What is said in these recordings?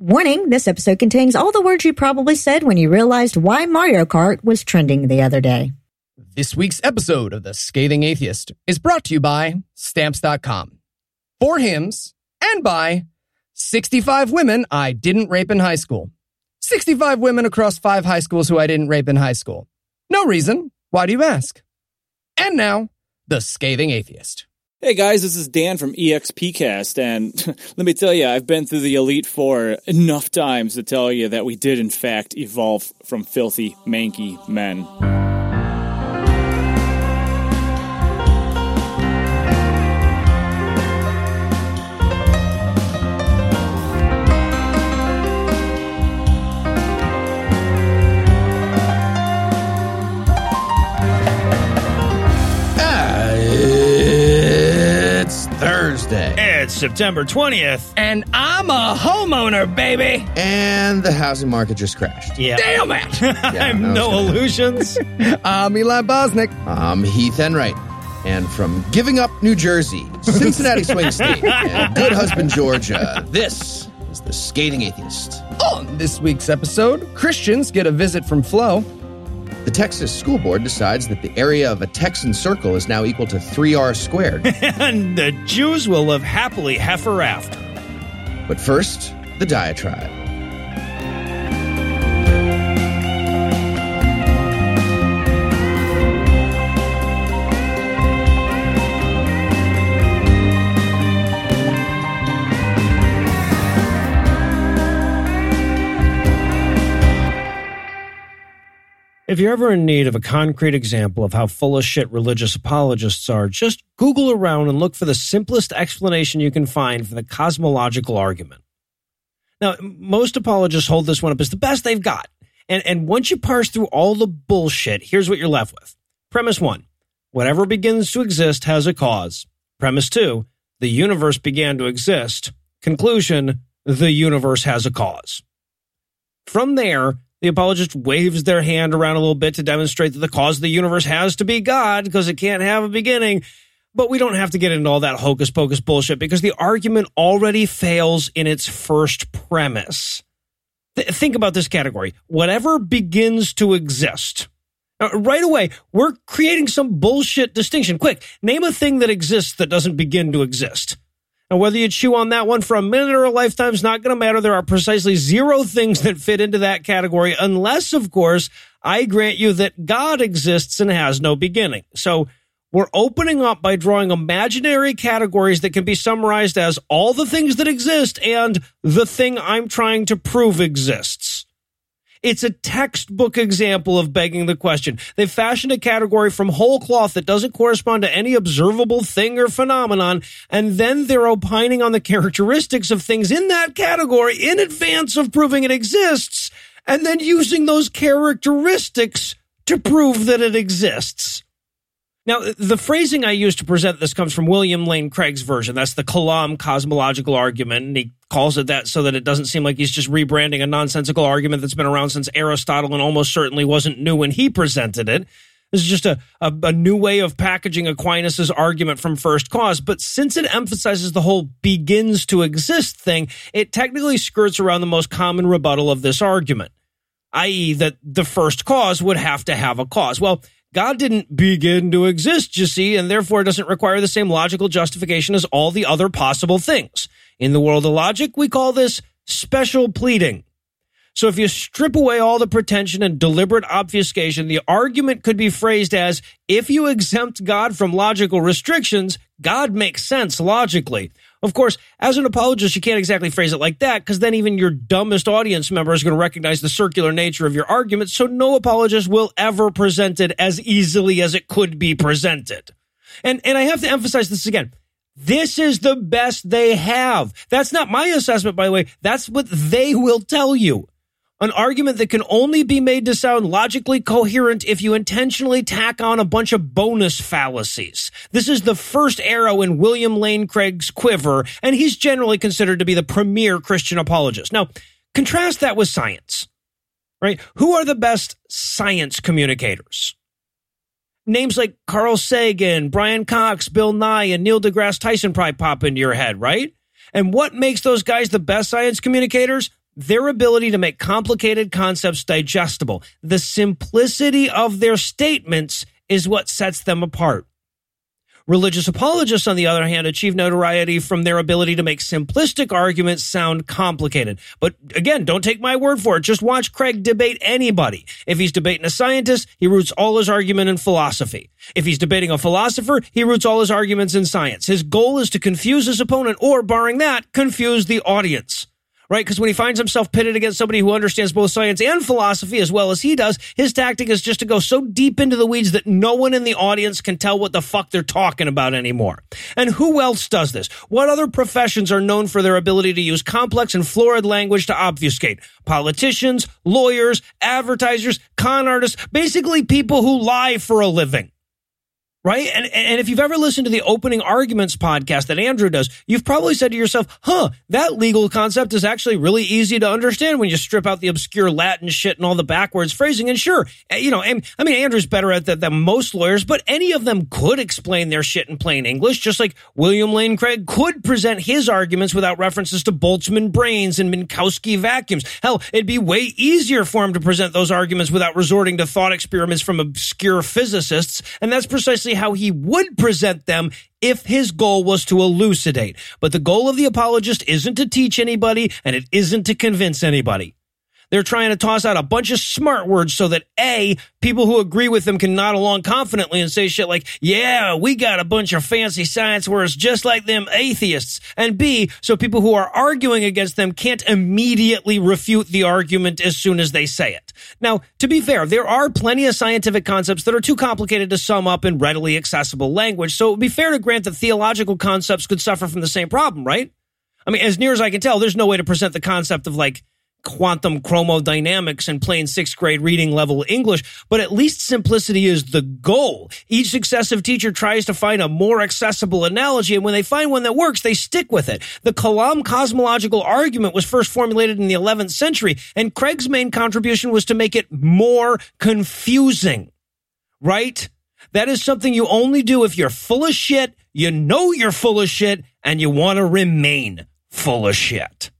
Warning this episode contains all the words you probably said when you realized why Mario Kart was trending the other day. This week's episode of The Scathing Atheist is brought to you by Stamps.com. For Hims and by 65 women I didn't rape in high school. 65 women across five high schools who I didn't rape in high school. No reason. Why do you ask? And now, The Scathing Atheist. Hey guys, this is Dan from EXPcast, and let me tell you, I've been through the Elite Four enough times to tell you that we did, in fact, evolve from filthy, manky men. September 20th. And I'm a homeowner, baby. And the housing market just crashed. Yeah. Damn it. I have that was no illusions. I'm Eli Bosnick. I'm Heath Enright. And from Giving Up, New Jersey, Cincinnati Swing State, and Good Husband, Georgia, this is The Scathing Atheist. On this week's episode, Christians get a visit from Flo. The Texas School Board decides that the area of a Texan circle is now equal to 3R squared. and the Jews will live happily heifer after. but first, the diatribe. If you're ever in need of a concrete example of how full of shit religious apologists are, just Google around and look for the simplest explanation you can find for the cosmological argument. Now, most apologists hold this one up as the best they've got. And, and once you parse through all the bullshit, here's what you're left with. Premise one whatever begins to exist has a cause. Premise two the universe began to exist. Conclusion the universe has a cause. From there, the apologist waves their hand around a little bit to demonstrate that the cause of the universe has to be God because it can't have a beginning. But we don't have to get into all that hocus pocus bullshit because the argument already fails in its first premise. Th- think about this category whatever begins to exist. Now, right away, we're creating some bullshit distinction. Quick, name a thing that exists that doesn't begin to exist. And whether you chew on that one for a minute or a lifetime is not going to matter. There are precisely zero things that fit into that category, unless, of course, I grant you that God exists and has no beginning. So we're opening up by drawing imaginary categories that can be summarized as all the things that exist and the thing I'm trying to prove exists. It's a textbook example of begging the question. They've fashioned a category from whole cloth that doesn't correspond to any observable thing or phenomenon, and then they're opining on the characteristics of things in that category in advance of proving it exists, and then using those characteristics to prove that it exists. Now, the phrasing I use to present this comes from William Lane Craig's version. That's the Kalam cosmological argument, and he calls it that so that it doesn't seem like he's just rebranding a nonsensical argument that's been around since Aristotle and almost certainly wasn't new when he presented it. This is just a, a, a new way of packaging Aquinas's argument from first cause. But since it emphasizes the whole begins to exist thing, it technically skirts around the most common rebuttal of this argument, i.e., that the first cause would have to have a cause. Well, God didn't begin to exist, you see, and therefore doesn't require the same logical justification as all the other possible things. In the world of logic, we call this special pleading. So if you strip away all the pretension and deliberate obfuscation, the argument could be phrased as if you exempt God from logical restrictions, God makes sense logically. Of course, as an apologist, you can't exactly phrase it like that because then even your dumbest audience member is going to recognize the circular nature of your argument. So no apologist will ever present it as easily as it could be presented. And, and I have to emphasize this again. This is the best they have. That's not my assessment, by the way. That's what they will tell you. An argument that can only be made to sound logically coherent if you intentionally tack on a bunch of bonus fallacies. This is the first arrow in William Lane Craig's quiver, and he's generally considered to be the premier Christian apologist. Now, contrast that with science, right? Who are the best science communicators? Names like Carl Sagan, Brian Cox, Bill Nye, and Neil deGrasse Tyson probably pop into your head, right? And what makes those guys the best science communicators? Their ability to make complicated concepts digestible. The simplicity of their statements is what sets them apart. Religious apologists, on the other hand, achieve notoriety from their ability to make simplistic arguments sound complicated. But again, don't take my word for it. Just watch Craig debate anybody. If he's debating a scientist, he roots all his argument in philosophy. If he's debating a philosopher, he roots all his arguments in science. His goal is to confuse his opponent or, barring that, confuse the audience right? Because when he finds himself pitted against somebody who understands both science and philosophy as well as he does, his tactic is just to go so deep into the weeds that no one in the audience can tell what the fuck they're talking about anymore. And who else does this? What other professions are known for their ability to use complex and florid language to obfuscate? Politicians, lawyers, advertisers, con artists, basically people who lie for a living right? And, and if you've ever listened to the opening arguments podcast that Andrew does, you've probably said to yourself, huh, that legal concept is actually really easy to understand when you strip out the obscure Latin shit and all the backwards phrasing. And sure, eh, you know, I mean, Andrew's better at that than most lawyers, but any of them could explain their shit in plain English, just like William Lane Craig could present his arguments without references to Boltzmann brains and Minkowski vacuums. Hell, it'd be way easier for him to present those arguments without resorting to thought experiments from obscure physicists. And that's precisely how he would present them if his goal was to elucidate. But the goal of the apologist isn't to teach anybody and it isn't to convince anybody. They're trying to toss out a bunch of smart words so that A, people who agree with them can nod along confidently and say shit like, yeah, we got a bunch of fancy science words just like them atheists. And B, so people who are arguing against them can't immediately refute the argument as soon as they say it. Now, to be fair, there are plenty of scientific concepts that are too complicated to sum up in readily accessible language. So it would be fair to grant that theological concepts could suffer from the same problem, right? I mean, as near as I can tell, there's no way to present the concept of like quantum chromodynamics and plain sixth grade reading level English, but at least simplicity is the goal. Each successive teacher tries to find a more accessible analogy, and when they find one that works, they stick with it. The Kalam cosmological argument was first formulated in the 11th century, and Craig's main contribution was to make it more confusing. Right? That is something you only do if you're full of shit, you know you're full of shit, and you want to remain full of shit.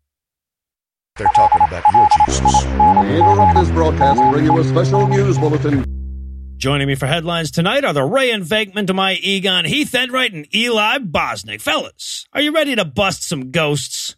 They're talking about your Jesus. We interrupt this broadcast to bring you a special news bulletin. Joining me for headlines tonight are the Ray and Venkman to my Egon Heath Enright and Eli Bosnick. Fellas, are you ready to bust some ghosts?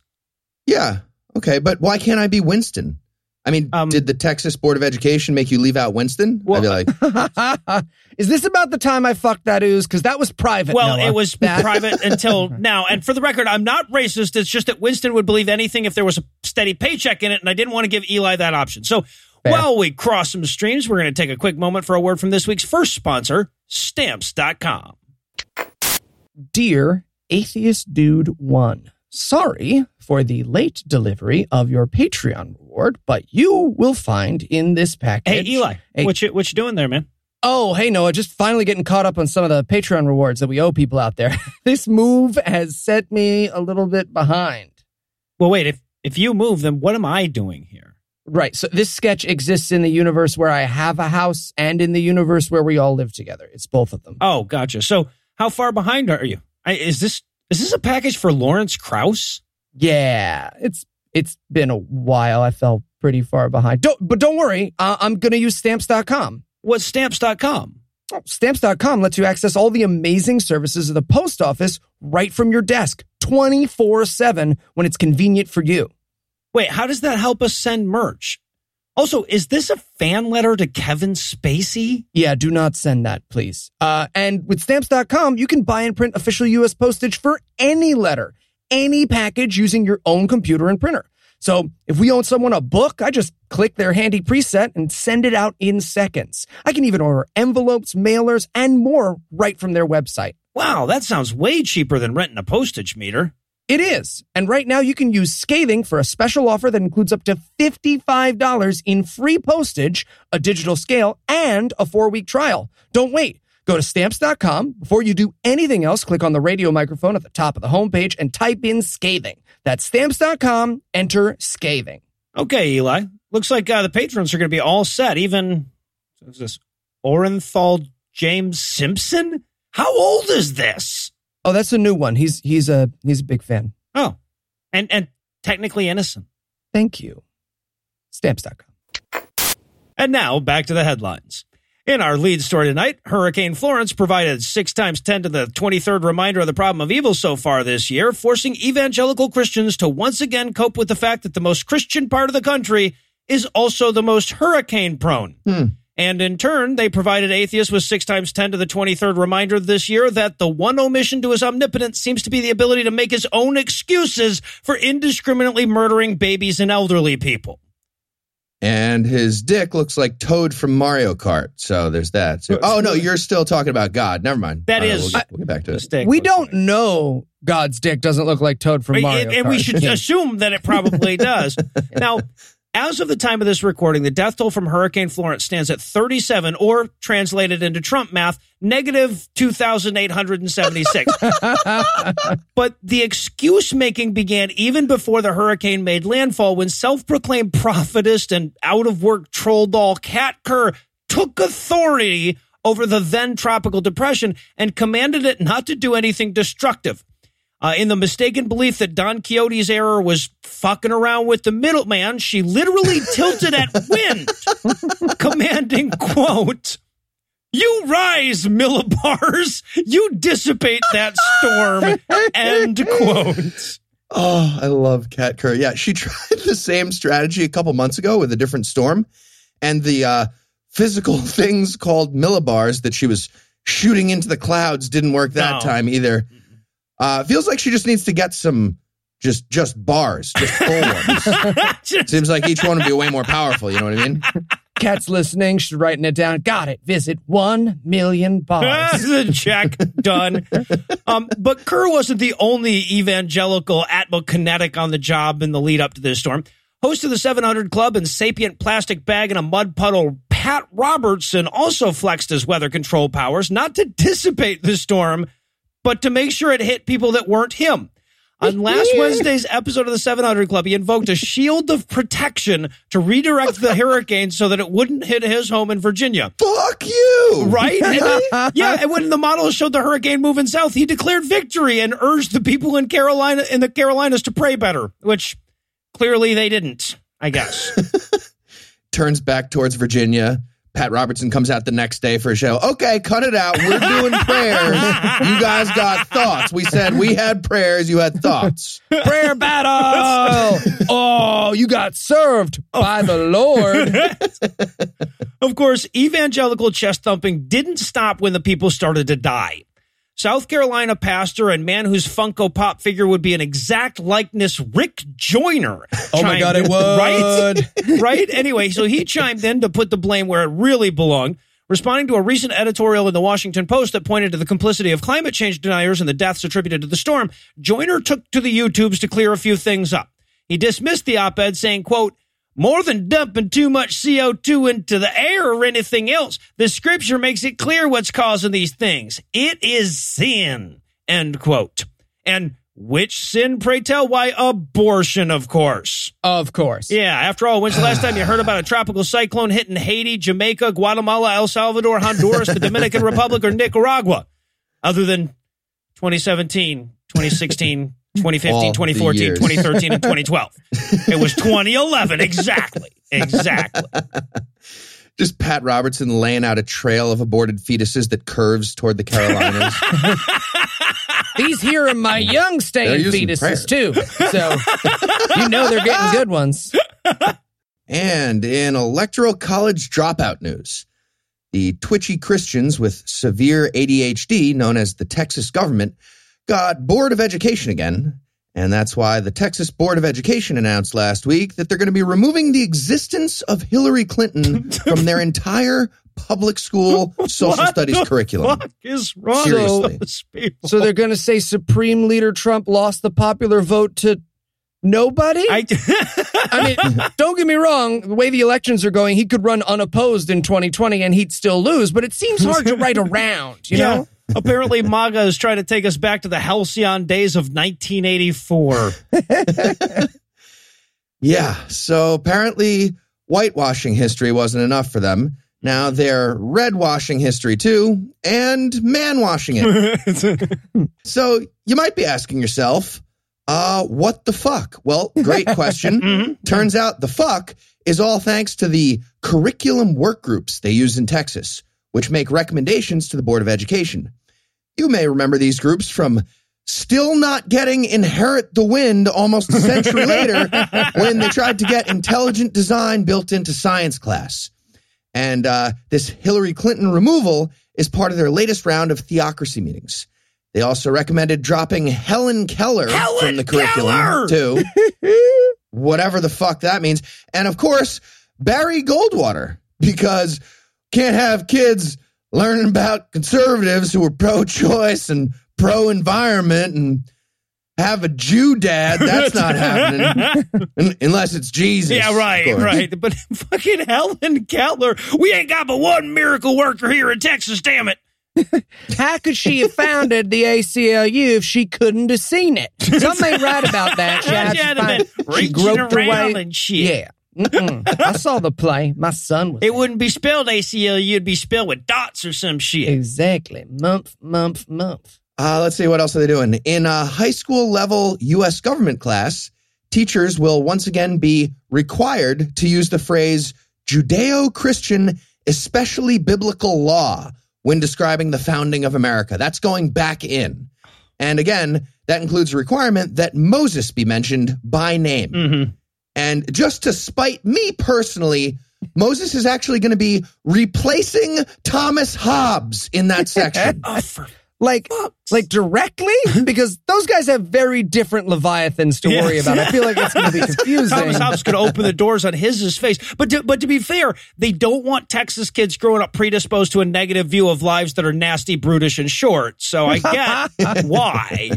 Yeah. Okay, but why can't I be Winston? I mean, Um, did the Texas Board of Education make you leave out Winston? Well- I'd be like, Is this about the time I fucked that ooze? Because that was private. Well, Noah. it was That- private until now. And for the record, I'm not racist. It's just that Winston would believe anything if there was a steady paycheck in it, and I didn't want to give Eli that option. So while we cross some streams, we're going to take a quick moment for a word from this week's first sponsor, Stamps.com. Dear Atheist Dude 1, sorry for the late delivery of your Patreon reward, but you will find in this package. Hey. Eli, a- what you what you doing there, man? Oh, hey, Noah, just finally getting caught up on some of the Patreon rewards that we owe people out there. this move has set me a little bit behind. Well, wait. If if you move, then what am I doing here? Right. So this sketch exists in the universe where I have a house and in the universe where we all live together. It's both of them. Oh, gotcha. So how far behind are you? I, is this is this a package for Lawrence Krauss? Yeah, it's it's been a while. I fell pretty far behind. Don't, but don't worry. Uh, I'm going to use stamps.com. What's stamps.com? Oh, Stamps.com lets you access all the amazing services of the post office right from your desk 24 7 when it's convenient for you. Wait, how does that help us send merch? Also, is this a fan letter to Kevin Spacey? Yeah, do not send that, please. Uh, and with stamps.com, you can buy and print official U.S. postage for any letter, any package using your own computer and printer. So if we own someone a book, I just click their handy preset and send it out in seconds. I can even order envelopes, mailers, and more right from their website. Wow, that sounds way cheaper than renting a postage meter. It is. And right now you can use Scathing for a special offer that includes up to $55 in free postage, a digital scale, and a four week trial. Don't wait. Go to stamps.com. Before you do anything else, click on the radio microphone at the top of the homepage and type in scathing. That's stamps.com. Enter scathing. Okay, Eli. Looks like uh, the patrons are going to be all set. Even who's this Orenthal James Simpson. How old is this? Oh, that's a new one. He's he's a he's a big fan. Oh, and and technically innocent. Thank you. Stamps.com. And now back to the headlines. In our lead story tonight, Hurricane Florence provided 6 times 10 to the 23rd reminder of the problem of evil so far this year, forcing evangelical Christians to once again cope with the fact that the most Christian part of the country is also the most hurricane prone. Hmm. And in turn, they provided atheists with 6 times 10 to the 23rd reminder this year that the one omission to his omnipotence seems to be the ability to make his own excuses for indiscriminately murdering babies and elderly people. And his dick looks like Toad from Mario Kart. So there's that. So- oh, no, you're still talking about God. Never mind. That All right, is- We'll get, we'll get back to it. Mistake. We don't know God's dick doesn't look like Toad from Mario and, and we should assume that it probably does. now, as of the time of this recording, the death toll from Hurricane Florence stands at 37, or translated into Trump math, negative 2,876. but the excuse making began even before the hurricane made landfall when self proclaimed prophetess and out of work troll doll Kat Kerr took authority over the then tropical depression and commanded it not to do anything destructive. Uh, in the mistaken belief that Don Quixote's error was fucking around with the middleman, she literally tilted at wind, commanding, quote, You rise, millibars. You dissipate that storm, end quote. Oh, I love Kat Kerr. Yeah, she tried the same strategy a couple months ago with a different storm, and the uh, physical things called millibars that she was shooting into the clouds didn't work that No. time either. Uh, feels like she just needs to get some just just bars, just full ones. Seems like each one would be way more powerful. You know what I mean? Kat's listening. She's writing it down. Got it. Visit 1 million bars. check done. Um, but Kerr wasn't the only evangelical Atmo kinetic on the job in the lead up to this storm. Host of the 700 Club and sapient plastic bag in a mud puddle, Pat Robertson also flexed his weather control powers, not to dissipate the storm, but to make sure it hit people that weren't him. On last Wednesday's episode of the 700 Club, he invoked a shield of protection to redirect the hurricane so that it wouldn't hit his home in Virginia. Fuck you, Right? And, yeah, and when the model showed the hurricane moving south, he declared victory and urged the people in Carolina in the Carolinas to pray better, which clearly they didn't, I guess. Turns back towards Virginia. Pat Robertson comes out the next day for a show. Okay, cut it out. We're doing prayers. You guys got thoughts. We said we had prayers. You had thoughts. Prayer battle. oh, you got served by the Lord. of course, evangelical chest thumping didn't stop when the people started to die. South Carolina pastor and man whose Funko Pop figure would be an exact likeness, Rick Joyner. Oh my God, it would. Right? right? Anyway, so he chimed in to put the blame where it really belonged, responding to a recent editorial in the Washington Post that pointed to the complicity of climate change deniers and the deaths attributed to the storm. Joyner took to the YouTubes to clear a few things up. He dismissed the op-ed saying, quote, more than dumping too much CO2 into the air or anything else, the scripture makes it clear what's causing these things. It is sin. End quote. And which sin, pray tell? Why, abortion, of course. Of course. Yeah, after all, when's the last time you heard about a tropical cyclone hitting Haiti, Jamaica, Guatemala, El Salvador, Honduras, the Dominican Republic, or Nicaragua? Other than 2017, 2016, 2015, 2014, years. 2013, and 2012. It was 2011. Exactly. Exactly. Just Pat Robertson laying out a trail of aborted fetuses that curves toward the Carolinas. These here are my young They're staying using fetuses too. So you know they're getting good ones. and in electoral college dropout news, the twitchy Christians with severe ADHD, known as the Texas government, got Board of education again. And that's why the Texas Board of Education announced last week that they're going to be removing the existence of Hillary Clinton from their entire public school social What studies the curriculum. Fuck is wrong Seriously. those people? So they're going to say Supreme Leader Trump lost the popular vote to nobody? I, I mean, don't get me wrong. The way the elections are going, he could run unopposed in 2020 and he'd still lose, but it seems hard to write around, you know? Apparently, MAGA is trying to take us back to the halcyon days of 1984. Yeah. So apparently, whitewashing history wasn't enough for them. Now they're redwashing history too, and man washing it. so you might be asking yourself, uh, what the fuck? Well, great question. Turns out the fuck is all thanks to the curriculum work groups they use in Texas, which make recommendations to the Board of Education. You may remember these groups from still not getting Inherit the Wind almost a century later when they tried to get intelligent design built into science class. And uh, this Hillary Clinton removal is part of their latest round of theocracy meetings. They also recommended dropping Helen Keller Helen from the curriculum, Keller! too. Whatever the fuck that means. And of course, Barry Goldwater, because can't have kids learning about conservatives who are pro choice and pro environment and have a Jew dad. That's not happening. Unless it's Jesus. Yeah, right, right. But fucking Helen Keller, we ain't got but one miracle worker here in Texas, damn it. How could she have founded the ACLU if she couldn't have seen it? Some may write about that. She, had She to had find- been she reaching groped her way- and shit. Yeah. Mm-mm. I saw the play. My son was It there. wouldn't be spelled ACL. You'd be spelled with dots or some shit. exactly month, month, month. Uh, let's see what else are they doing. In a high school level U.S. government class, teachers will once again be required to use the phrase Judeo Christian, especially biblical law, when describing the founding of America. That's going back in. And again, that includes a requirement that Moses be mentioned by name. Mm-hmm. And just to spite me personally, Moses is actually going to be replacing Thomas Hobbes in that section. Oh, for Like, like directly because those guys have very different leviathans to Yes. worry about. I feel like it's going to be confusing. Thomas Hobbes could open the doors on his face. But to, but to be fair, they don't want Texas kids growing up predisposed to a negative view of lives that are nasty, brutish, and short. So I get why.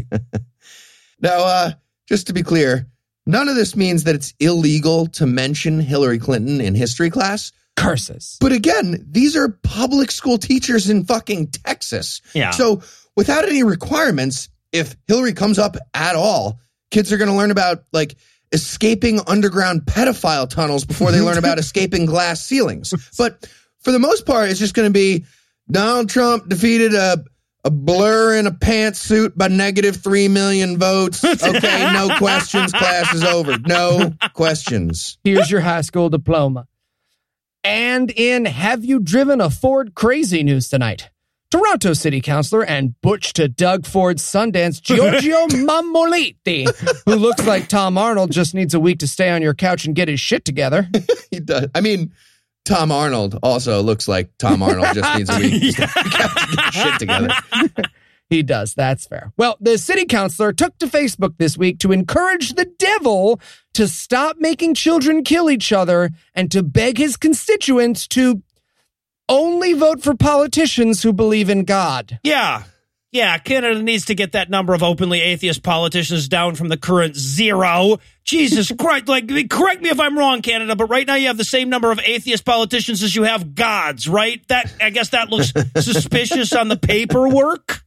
Now, uh, just to be clear, none of this means that it's illegal to mention Hillary Clinton in history class. Curses. But again, these are public school teachers in fucking Texas. Yeah. So without any requirements, if Hillary comes up at all, kids are going to learn about like escaping underground pedophile tunnels before they learn about escaping glass ceilings. But for the most part, it's just going to be Donald Trump defeated a a blur in a pantsuit by negative three million votes. Okay, no questions. Class is over. No questions. Here's your high school diploma. And in Have You Driven a Ford Crazy News tonight? Toronto City Councilor and Butch to Doug Ford's Sundance, Giorgio Mammoliti, who looks like Tom Arnold, just needs a week to stay on your couch and get his shit together. He does. I mean, Tom Arnold also looks like Tom Arnold just needs a week to get shit together. He does. That's fair. Well, the city councilor took to Facebook this week to encourage the devil to stop making children kill each other and to beg his constituents to only vote for politicians who believe in God. Yeah. Yeah, Canada needs to get that number of openly atheist politicians down from the current zero. Jesus Christ, like, correct me if I'm wrong, Canada, but right now you have the same number of atheist politicians as you have gods, right? That, I guess that looks suspicious on the paperwork.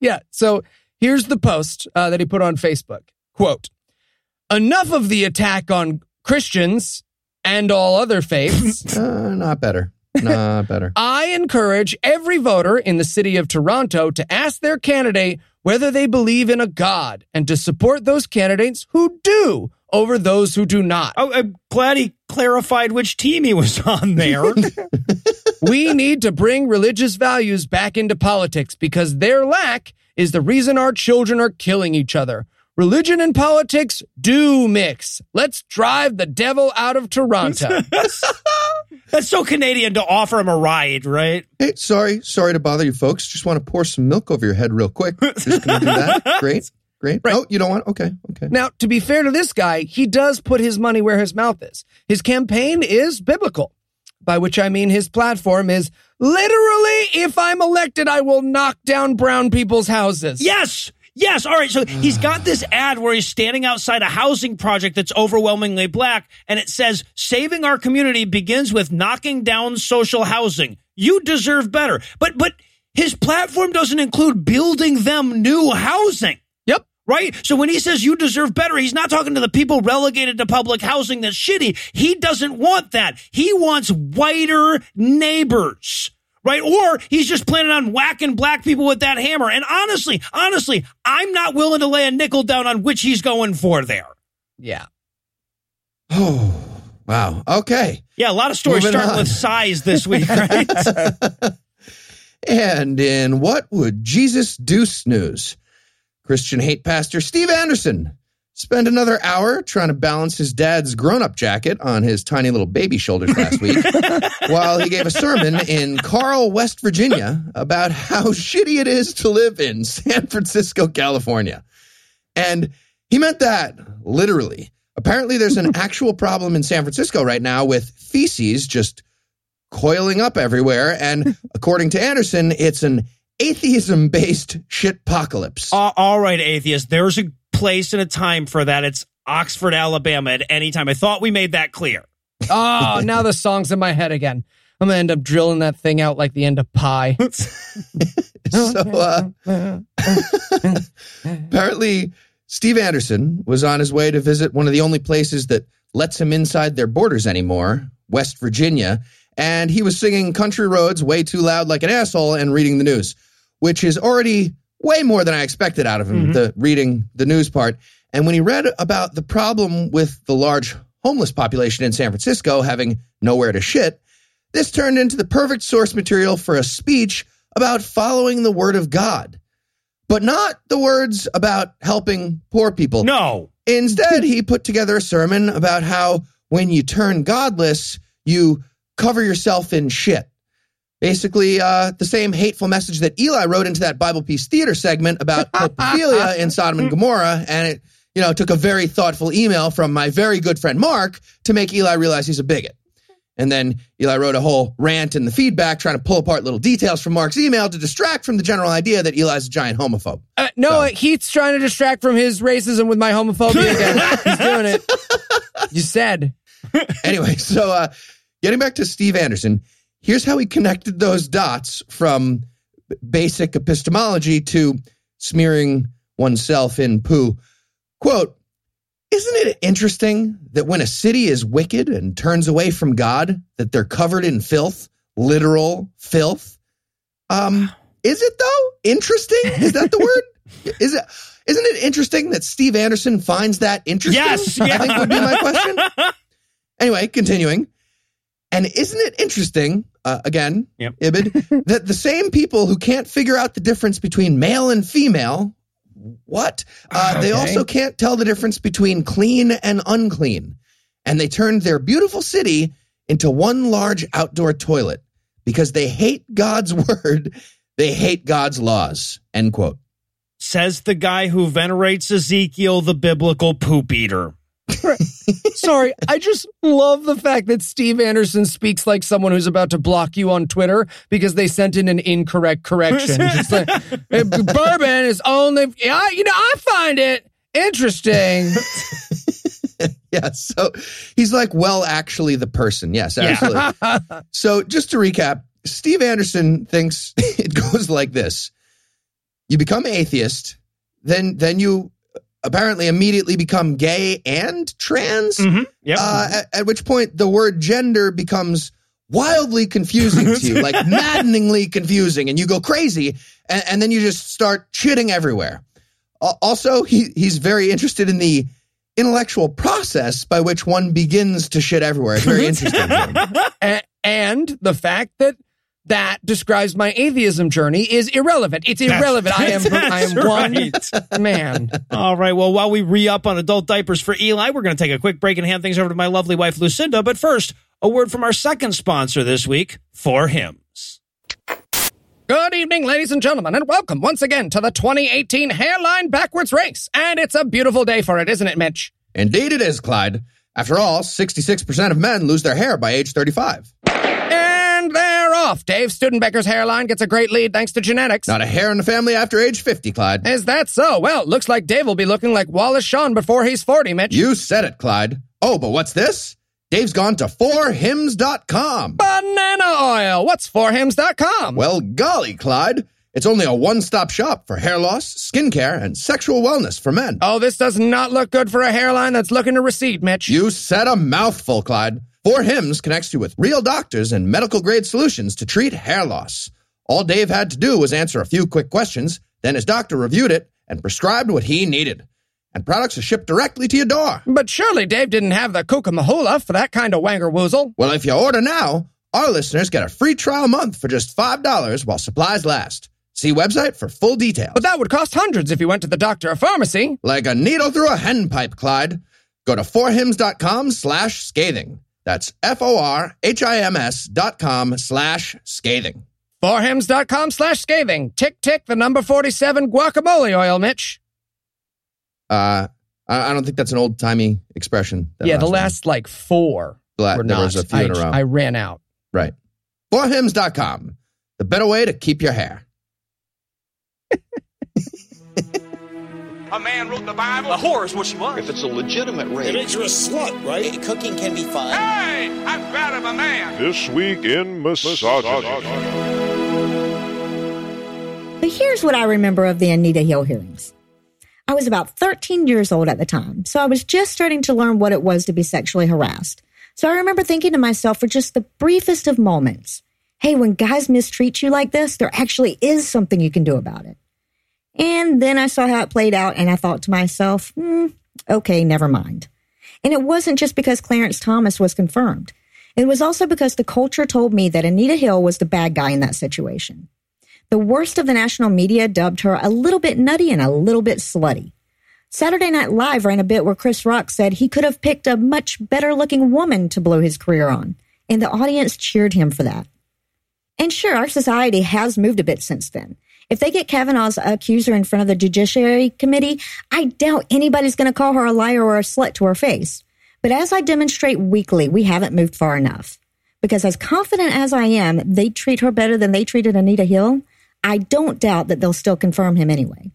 Yeah. So here's the post uh, that he put on Facebook. Quote, enough of the attack on Christians and all other faiths. Uh, not better. Not better. I encourage every voter in the city of Toronto to ask their candidate whether they believe in a God and to support those candidates who do over those who do not. Oh, I'm glad he clarified which team he was on there. we need to bring religious values back into politics because their lack is the reason our children are killing each other. Religion and politics do mix. Let's drive the devil out of Toronto. That's so Canadian to offer him a ride, right? Hey, sorry, sorry to bother you folks. Just want to pour some milk over your head real quick. Just gonna do that. Great, great. Right. Oh, you don't want? Okay, okay. Now, to be fair to this guy, he does put his money where his mouth is. His campaign is biblical, by which I mean his platform is literally, if I'm elected, I will knock down brown people's houses. Yes. Yes. All right. So he's mm. got this ad where he's standing outside a housing project that's overwhelmingly black, and it says, Saving our community begins with knocking down social housing. You deserve better. But, but his platform doesn't include building them new housing. Yep. Right? So when he says you deserve better, he's not talking to the people relegated to public housing that's shitty. He doesn't want that. He wants whiter neighbors. Right? Or he's just planning on whacking black people with that hammer. And honestly, honestly, I'm not willing to lay a nickel down on which he's going for there. Yeah. Oh, Wow. Okay. Yeah, a lot of stories Moving starting on. with size this week, right? And in what would Jesus do news? Christian hate pastor Steve Anderson spent another hour trying to balance his dad's grown up jacket on his tiny little baby shoulders last week while he gave a sermon in Carl, West Virginia about how shitty it is to live in San Francisco, California. And he meant that literally. Apparently, there's an actual problem in San Francisco right now with feces just coiling up everywhere. And according to Anderson, it's an atheism based shitpocalypse. Uh, all right, atheist. There's a place and a time for that. It's Oxford, Alabama at any time. I thought we made that clear. Oh, now the song's in my head again. I'm gonna end up drilling that thing out like the end of pie. so, uh, apparently, Steve Anderson was on his way to visit one of the only places that lets him inside their borders anymore, West Virginia. And he was singing Country Roads way too loud like an asshole and reading the news, which is already way more than I expected out of him, mm-hmm. the reading the news part. And when he read about the problem with the large homeless population in San Francisco having nowhere to shit, this turned into the perfect source material for a speech about following the word of God, but not the words about helping poor people. No. Instead, he put together a sermon about how when you turn godless, you cover yourself in shit. Basically, uh, the same hateful message that Eli wrote into that Bible Peace Theater segment about coprophilia in Sodom and Gomorrah, and it, you know, took a very thoughtful email from my very good friend Mark to make Eli realize he's a bigot. And then Eli wrote a whole rant in the feedback trying to pull apart little details from Mark's email to distract from the general idea that Eli's a giant homophobe. Uh, no, Heath's trying to distract from his racism with my homophobia again. He's doing it. You said. anyway, so uh, getting back to Steve Anderson, here's how he connected those dots from basic epistemology to smearing oneself in poo. Quote, isn't it interesting that when a city is wicked and turns away from God, that they're covered in filth, literal filth? Um, is it though? Interesting? Is that the word? Is it? Isn't it interesting that Steve Anderson finds that interesting? Yes, I yeah. think would be my question. Anyway, continuing. And isn't it interesting, uh, again, Yep. Ibid, that the same people who can't figure out the difference between male and female, what? Uh, They also can't tell the difference between clean and unclean. And they turned their beautiful city into one large outdoor toilet because they hate God's word. They hate God's laws. End quote. Says the guy who venerates Ezekiel, the biblical poop eater. Sorry, I just love the fact that Steve Anderson speaks like someone who's about to block you on Twitter because they sent in an incorrect correction. Just like, "Eh, bourbon is only, yeah, you know, I find it interesting. Yeah, so he's like, well, actually, the person. Yes, absolutely. so just to recap, Steve Anderson thinks it goes like this: you become atheist, then then you apparently immediately become gay and trans. Mm-hmm. Yep. Uh, at, at which point the word gender becomes wildly confusing to you, like maddeningly confusing, and you go crazy, and, and then you just start shitting everywhere. Al- Also, he, he's very interested in the intellectual process by which one begins to shit everywhere. It's very interesting. to him. A- and the fact that that describes my atheism journey is irrelevant. It's irrelevant. I am I am That's one right. man. All right. Well, while we re up on adult diapers for Eli, we're going to take a quick break and hand things over to my lovely wife, Lucinda. But first, a word from our second sponsor this week, For Hims. Good evening, ladies and gentlemen, and welcome once again to the 2018 Hairline Backwards Race. And it's a beautiful day for it, isn't it, Mitch? Indeed, it is, Clyde. After all, 66% of men lose their hair by age 35. Off. Dave Studenbecker's hairline gets a great lead thanks to genetics. Not a hair in the family after age 50, Clyde. Is that so? Well, looks like Dave will be looking like Wallace Shawn before he's 40, Mitch. You said it, Clyde. Oh, but what's this? Dave's gone to forhims.com. Banana oil. What's forhims.com? Well, golly, Clyde. It's only a one stop shop for hair loss, skincare, and sexual wellness for men. Oh, this does not look good for a hairline that's looking to recede, Mitch. You said a mouthful, Clyde. For Hims connects you with real doctors and medical grade solutions to treat hair loss. All Dave had to do was answer a few quick questions, then his doctor reviewed it and prescribed what he needed. and products are shipped directly to your door. But surely Dave didn't have the Cucamonga for that kind of wanger woozle. Well, if you order now, our listeners get a free trial month for just $5 while supplies last. See website for full details. But that would cost hundreds if you went to the doctor or pharmacy. Like a needle through a hen pipe, Clyde. Go to forhims.com slash scathing. That's F-O-R-H-I-M-S dot com slash scathing. Forhims dot com slash scathing. Tick, tick, the number 47 guacamole oil, Mitch. Uh, I I don't think that's an old timey expression. yeah, the one. last like four The la- were there not. was a few I, in a row. I ran out. Right. Forhims.com. The better way to keep your hair. A man wrote the Bible. A whore is what she was. If it's a legitimate rape, It rape, makes you a slut, right? Cooking can be fun. Hey, I'm proud of a man. This week in misogyny. But here's what I remember of the Anita Hill hearings. I was about 13 years old at the time, so I was just starting to learn what it was to be sexually harassed. So I remember thinking to myself for just the briefest of moments, hey, when guys mistreat you like this, there actually is something you can do about it. And then I saw how it played out and I thought to myself, hmm, okay, never mind. And it wasn't just because Clarence Thomas was confirmed. It was also because the culture told me that Anita Hill was the bad guy in that situation. The worst of the national media dubbed her a little bit nutty and a little bit slutty. Saturday Night Live ran a bit where Chris Rock said he could have picked a much better looking woman to blow his career on, and the audience cheered him for that. And sure, our society has moved a bit since then. If they get Kavanaugh's accuser in front of the Judiciary Committee, I doubt anybody's going to call her a liar or a slut to her face. But as I demonstrate weekly, we haven't moved far enough. Because as confident as I am they treat her better than they treated Anita Hill, I don't doubt that they'll still confirm him anyway.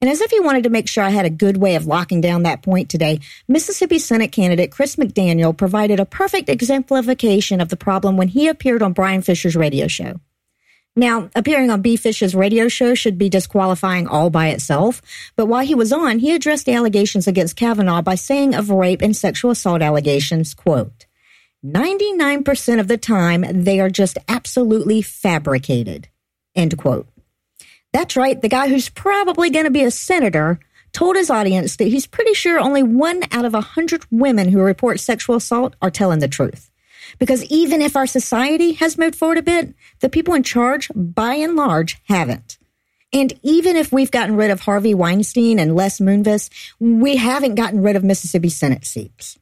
And as if he wanted to make sure I had a good way of locking down that point today, Mississippi Senate candidate Chris McDaniel provided a perfect exemplification of the problem when he appeared on Bryan Fischer's radio show. Now, appearing on B. Fish's radio show should be disqualifying all by itself, but while he was on, he addressed the allegations against Kavanaugh by saying of rape and sexual assault allegations, quote, 99% of the time, they are just absolutely fabricated, end quote. That's right, the guy who's probably going to be a senator told his audience that he's pretty sure only one out of a hundred women who report sexual assault are telling the truth. Because even if our society has moved forward a bit, the people in charge, by and large, haven't. And even if we've gotten rid of Harvey Weinstein and Les Moonves, we haven't gotten rid of Mississippi Senate seats.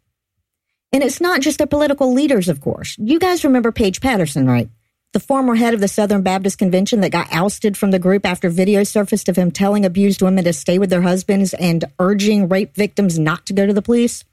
And it's not just the political leaders, of course. You guys remember Paige Patterson, right? The former head of the Southern Baptist Convention that got ousted from the group after video surfaced of him telling abused women to stay with their husbands and urging rape victims not to go to the police.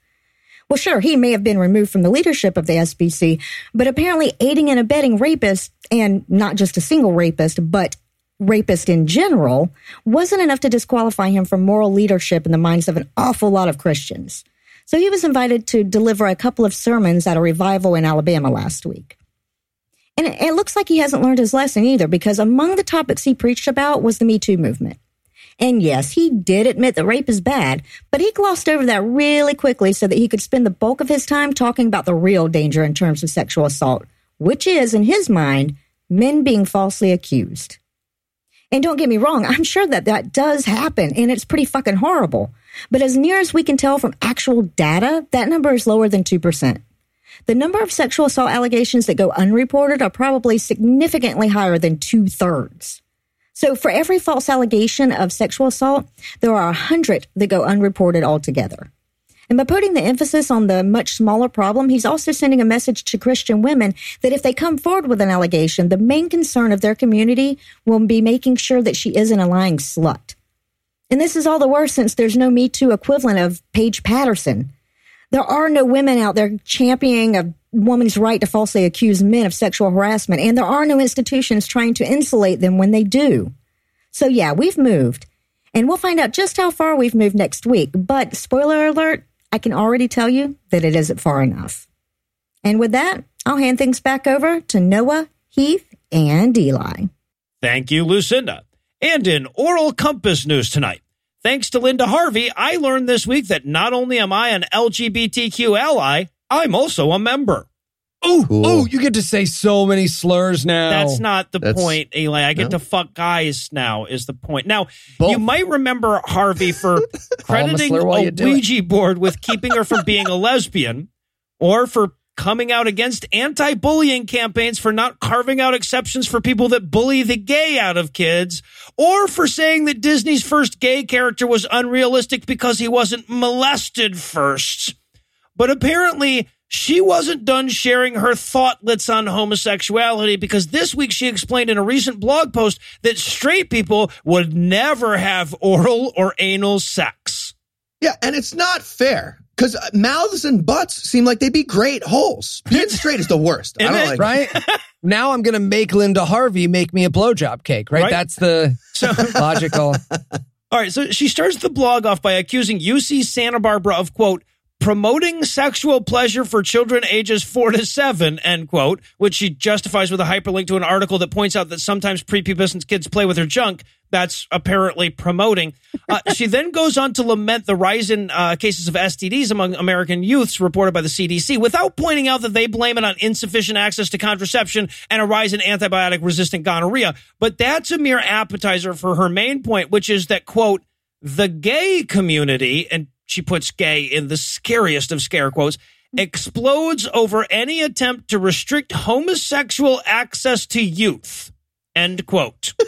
Well, sure, he may have been removed from the leadership of the SBC, but apparently aiding and abetting rapists, and not just a single rapist, but rapist in general, wasn't enough to disqualify him from moral leadership in the minds of an awful lot of Christians. So he was invited to deliver a couple of sermons at a revival in Alabama last week. And it, it looks like he hasn't learned his lesson either, because among the topics he preached about was the Me Too movement. And yes, he did admit that rape is bad, but he glossed over that really quickly so that he could spend the bulk of his time talking about the real danger in terms of sexual assault, which is, in his mind, men being falsely accused. And don't get me wrong, I'm sure that that does happen and it's pretty fucking horrible. But as near as we can tell from actual data, that number is lower than 2%. The number of sexual assault allegations that go unreported are probably significantly higher than two thirds. So for every false allegation of sexual assault, there are a hundred that go unreported altogether. And by putting the emphasis on the much smaller problem, he's also sending a message to Christian women that if they come forward with an allegation, the main concern of their community will be making sure that she isn't a lying slut. And this is all the worse since there's no Me Too equivalent of Paige Patterson. There are no women out there championing a woman's right to falsely accuse men of sexual harassment, and there are no institutions trying to insulate them when they do. So, yeah, we've moved. And we'll find out just how far we've moved next week. But, spoiler alert, I can already tell you that it isn't far enough. And with that, I'll hand things back over to Noah, Heath, and Eli. Thank you, Lucinda. And in Oral Compass news tonight, thanks to Linda Harvey, I learned this week that not only am I an LGBTQ ally, I'm also a member. Oh, Cool. oh, you get to say so many slurs now. That's not the That's- point, Eli. I get No. to fuck guys now. Is the point now? Both. You might remember Harvey for crediting slur while a you it. Ouija board with keeping her from being a lesbian, or for coming out against anti-bullying campaigns for not carving out exceptions for people that bully the gay out of kids, or for saying that Disney's first gay character was unrealistic because he wasn't molested first. But apparently, she wasn't done sharing her thoughtlets on homosexuality because this week she explained in a recent blog post that straight people would never have oral or anal sex. Yeah, and it's not fair because mouths and butts seem like they'd be great holes. Being straight is the worst. I don't it? like right? now I'm gonna make Linda Harvey make me a blowjob cake, right? Right. That's the logical. All right, so she starts the blog off by accusing UC Santa Barbara of, quote, promoting sexual pleasure for children ages four to seven, end quote, which she justifies with a hyperlink to an article that points out that sometimes prepubescent kids play with her junk. That's apparently promoting. Uh, she then goes on to lament the rise in uh, cases of STDs among American youths reported by the CDC without pointing out that they blame it on insufficient access to contraception and a rise in antibiotic resistant gonorrhea. But that's a mere appetizer for her main point, which is that, quote, the gay community, and she puts gay in the scariest of scare quotes, explodes over any attempt to restrict homosexual access to youth. End quote.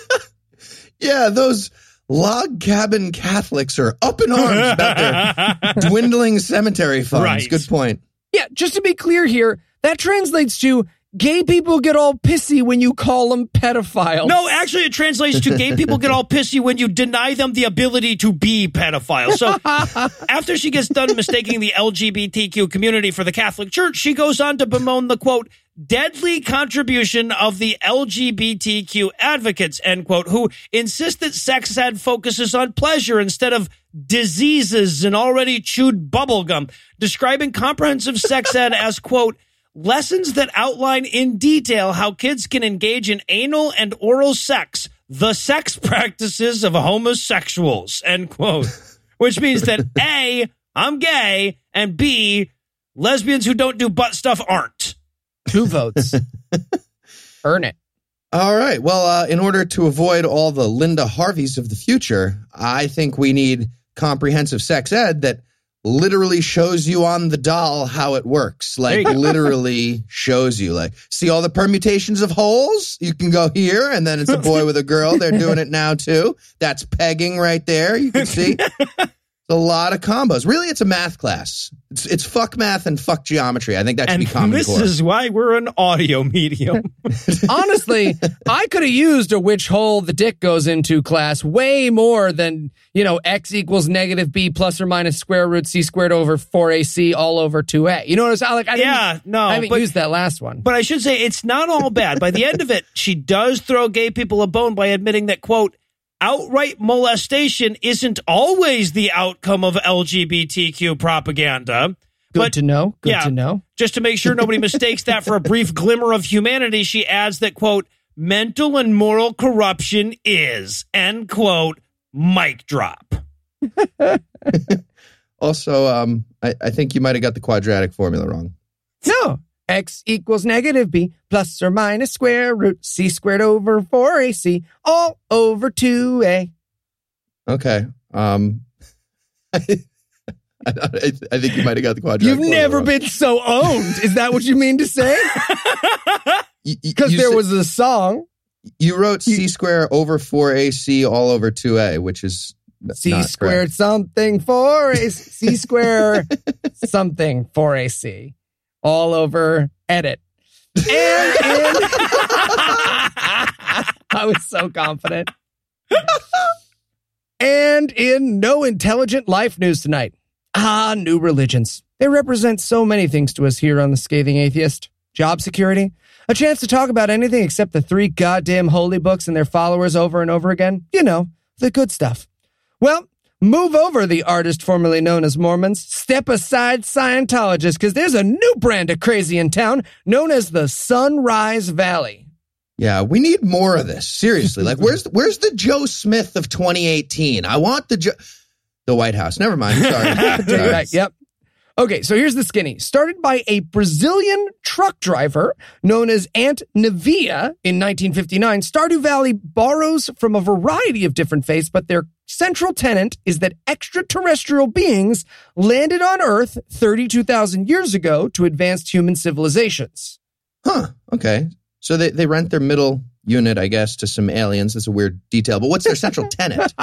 Yeah, those log cabin Catholics are up in arms about their dwindling cemetery funds. Right. Good point. Yeah, just to be clear here, that translates to gay people get all pissy when you call them pedophiles. No, actually, it translates to gay people get all pissy when you deny them the ability to be pedophiles. So after she gets done mistaking the LGBTQ community for the Catholic Church, she goes on to bemoan the quote, deadly contribution of the LGBTQ advocates, end quote, who insist that sex ed focuses on pleasure instead of diseases and already chewed bubblegum, describing comprehensive sex ed as, quote, lessons that outline in detail how kids can engage in anal and oral sex, the sex practices of homosexuals, end quote. Which means that A, I'm gay, and B, lesbians who don't do butt stuff aren't. Two votes. Earn it. All right. Well, uh, in order to avoid all the Linda Harveys of the future, I think we need comprehensive sex ed that literally shows you on the doll how it works. Like There you go. literally shows you. Like, see all the permutations of holes? You can go here, and then it's a boy with a girl. They're doing it now too. That's pegging right there. You can see. It's a lot of combos. Really, it's a math class. It's, it's fuck math and fuck geometry. I think that should And be common this core. is why we're an audio medium. Honestly, I could have used a which hole the dick goes into class way more than, you know, x equals negative b plus or minus square root c squared over 4ac all over 2a. You know what I'm saying? Like, I didn't, Yeah, no, I haven't but- used that last one. But I should say it's not all bad. By the end of it, she does throw gay people a bone by admitting that, quote, outright molestation isn't always the outcome of LGBTQ propaganda. Good but to know. Good yeah. to know. just to make sure nobody mistakes that for a brief glimmer of humanity, she adds that, quote, mental and moral corruption is, end quote, mic drop. Also, um, I, I think you might have got the quadratic formula wrong. No. X equals negative b plus or minus square root c squared over 4ac all over 2a. Okay. Um, I, I, I think you might have got the quadratic. You've never wrong. been so owned. Is that what you mean to say? Because there said- was a song, you wrote c squared over four ac all over two a, which is C squared correct. something 4a, c squared something 4ac all over edit. And in, I was so confident. And in no intelligent life news tonight. Ah, new religions. They represent so many things to us here on the Scathing Atheist. Job security, a chance to talk about anything except the three goddamn holy books and their followers over and over again. You know, the good stuff. Well, move over the artist formerly known as Mormons. Step aside Scientologists, because there's a new brand of crazy in town known as the Sunrise Valley. Yeah, we need more of this. Seriously, like where's where's the Joe Smith of 2018? I want the Joe, the White House. Never mind. Sorry. Sorry. Right, yep. Okay, so here's the skinny. Started by a Brazilian truck driver known as Aunt Neiva in 1959, Stardew Valley borrows from a variety of different faiths, but their central tenet is that extraterrestrial beings landed on Earth 32,000 years ago to advanced human civilizations. Huh. Okay. So they, they rent their middle unit, I guess, to some aliens. That's a weird detail. But what's their central tenet?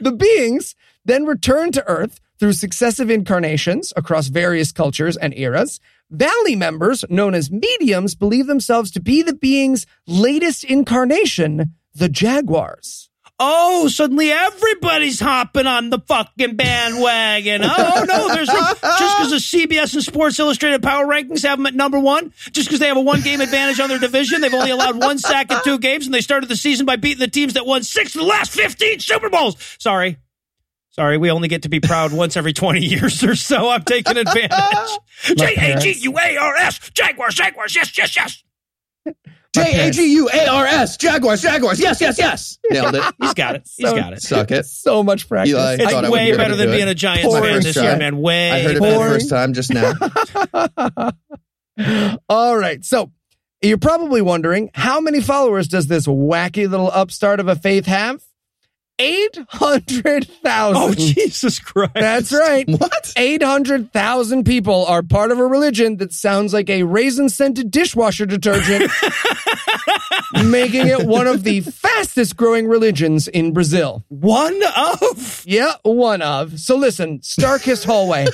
the beings then return to Earth through successive incarnations across various cultures and eras. Valley members, known as mediums, believe themselves to be the being's latest incarnation, the Jaguars. Oh, suddenly everybody's hopping on the fucking bandwagon. Oh, no, there's no, just because the CBS and Sports Illustrated power rankings have them at number one, just because they have a one game advantage on their division, they've only allowed one sack in two games, and they started the season by beating the teams that won six of the last 15 Super Bowls. Sorry. Sorry, we only get to be proud once every 20 years or so. I'm taking advantage. J A G U A R S, Jaguars, Jaguars, yes, yes, yes. J A G U A R S. Jaguars, Jaguars. Yes, yes, yes. Nailed it. He's got it. He's So- got it. Suck it. So much practice. Eli, It's I way be better than do it. being a Giants Poor fan first this try. year, man. Way I heard it for the first time just now. All right. So you're probably wondering how many followers does this wacky little upstart of a faith have? 800,000. Oh, Jesus Christ. That's right. What? 800,000 people are part of a religion that sounds like a raisin scented dishwasher detergent, making it one of the fastest growing religions in Brazil. One of. Yeah, one of. So listen, Starkist Hallway.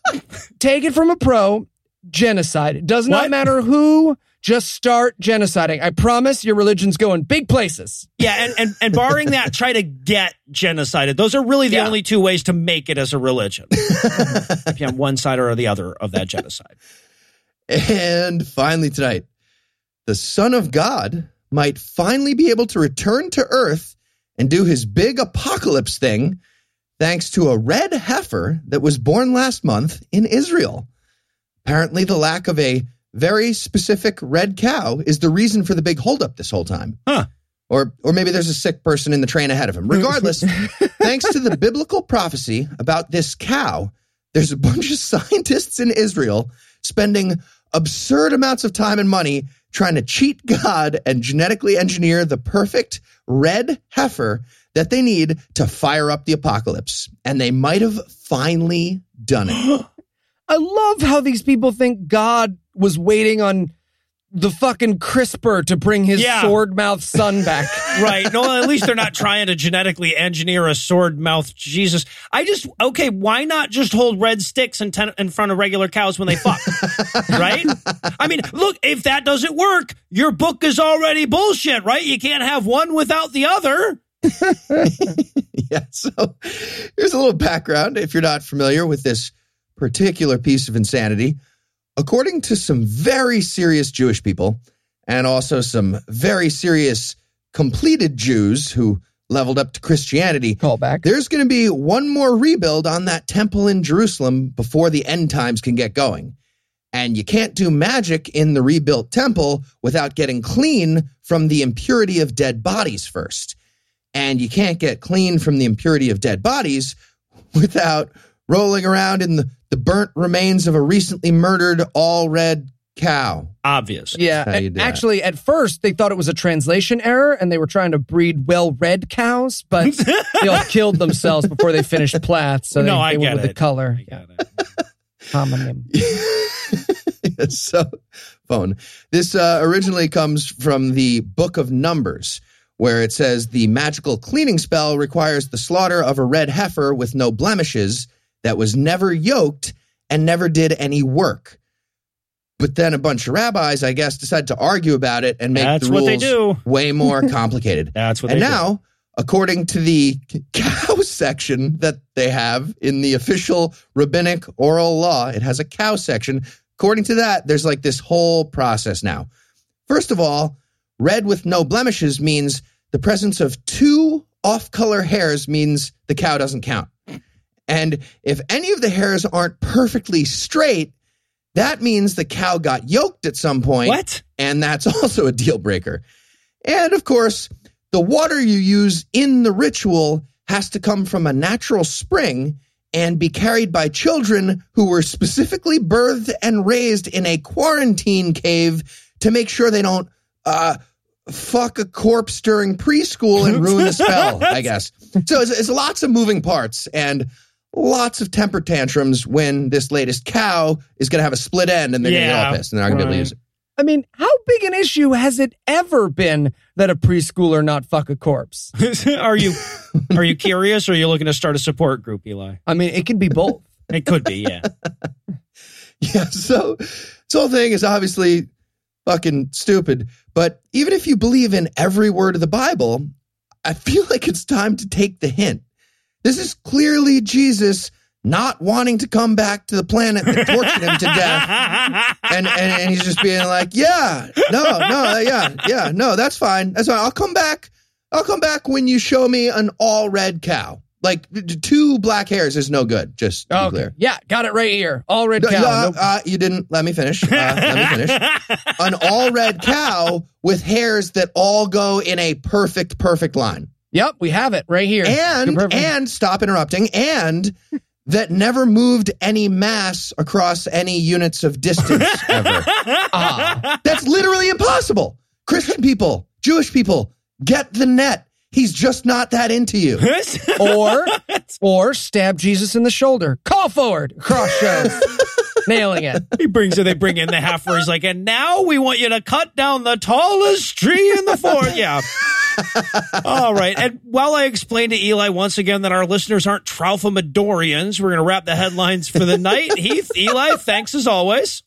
Take it from a pro. Genocide. It does not What? matter who, just start genociding. I promise your religion's going big places. Yeah, and, and, and barring that, try to get genocided. Those are really the Yeah. only two ways to make it as a religion. if you're on one side or the other of that genocide. And finally, tonight, the Son of God might finally be able to return to Earth and do his big apocalypse thing thanks to a red heifer that was born last month in Israel. Apparently, the lack of a very specific red cow is the reason for the big holdup this whole time. Huh. Or, or maybe there's a sick person in the train ahead of him. Regardless, thanks to the biblical prophecy about this cow, there's a bunch of scientists in Israel spending absurd amounts of time and money trying to cheat God and genetically engineer the perfect red heifer that they need to fire up the apocalypse. And they might have finally done it. I love how these people think God was waiting on the fucking CRISPR to bring his Yeah. sword mouth son back. Right. No, at least they're not trying to genetically engineer a sword mouth Jesus. I just, okay, why not just hold red sticks in, ten, in front of regular cows when they fuck? right? I mean, look, if that doesn't work, your book is already bullshit, right? You can't have one without the other. yeah. So here's a little background if you're not familiar with this particular piece of insanity. According to some very serious Jewish people and also some very serious completed Jews who leveled up to Christianity, Call back. there's going to be one more rebuild on that temple in Jerusalem before the end times can get going. And you can't do magic in the rebuilt temple without getting clean from the impurity of dead bodies first. And you can't get clean from the impurity of dead bodies without rolling around in the, the burnt remains of a recently murdered all red cow. Obvious. Yeah. How you and do that. Actually, at first, they thought it was a translation error and they were trying to breed well red cows, but they all killed themselves before they finished plats. So No, they, I they went get with the color. I got. Homonym. so phone. This uh, originally comes from the Book of Numbers, where it says the magical cleaning spell requires the slaughter of a red heifer with no blemishes that was never yoked and never did any work. But then a bunch of rabbis, I guess, decided to argue about it and make That's the what rules they do. way more complicated. That's what and they do. now, according to the cow section that they have in the official rabbinic oral law, it has a cow section. According to that, there's like this whole process now. First of all, red with no blemishes means the presence of two off color hairs means the cow doesn't count. And if any of the hairs aren't perfectly straight, that means the cow got yoked at some point What? and that's also a deal breaker. And of course, the water you use in the ritual has to come from a natural spring and be carried by children who were specifically birthed and raised in a quarantine cave to make sure they don't uh, fuck a corpse during preschool and ruin a spell, I guess. So it's, it's lots of moving parts and lots of temper tantrums when this latest cow is going to have a split end and they're going to get all pissed and they're not going to be able to use it. I mean, how big an issue has it ever been that a preschooler not fuck a corpse? are you are you curious or are you looking to start a support group, Eli? I mean, it can be both. It could be, yeah. Yeah, so this whole thing is obviously fucking stupid. But even if you believe in every word of the Bible, I feel like it's time to take the hint. This is clearly Jesus not wanting to come back to the planet that tortured him to death. And, and and he's just being like, yeah, no, no, yeah, yeah, no, that's fine. That's fine. I'll come back. I'll come back when you show me an all red cow. Like two black hairs is no good. Just to be clear. Yeah, got it right here. All red No, cow. uh, No- uh, you didn't let me finish. Uh, let me finish. An all red cow with hairs that all go in a perfect, perfect line. Yep, we have it right here. And and stop interrupting. And that never moved any mass across any units of distance ever. Ah. That's literally impossible. Christian people, Jewish people, get the net. He's just not that into you. or or stab Jesus in the shoulder. Call forward. Cross shows. Nailing it. he brings it, they bring in the half where he's like, and now we want you to cut down the tallest tree in the forest. Yeah. All right. And while I explain to Eli once again that our listeners aren't Tralfamadorians, we're going to wrap the headlines for the night. Heath, Eli, thanks as always.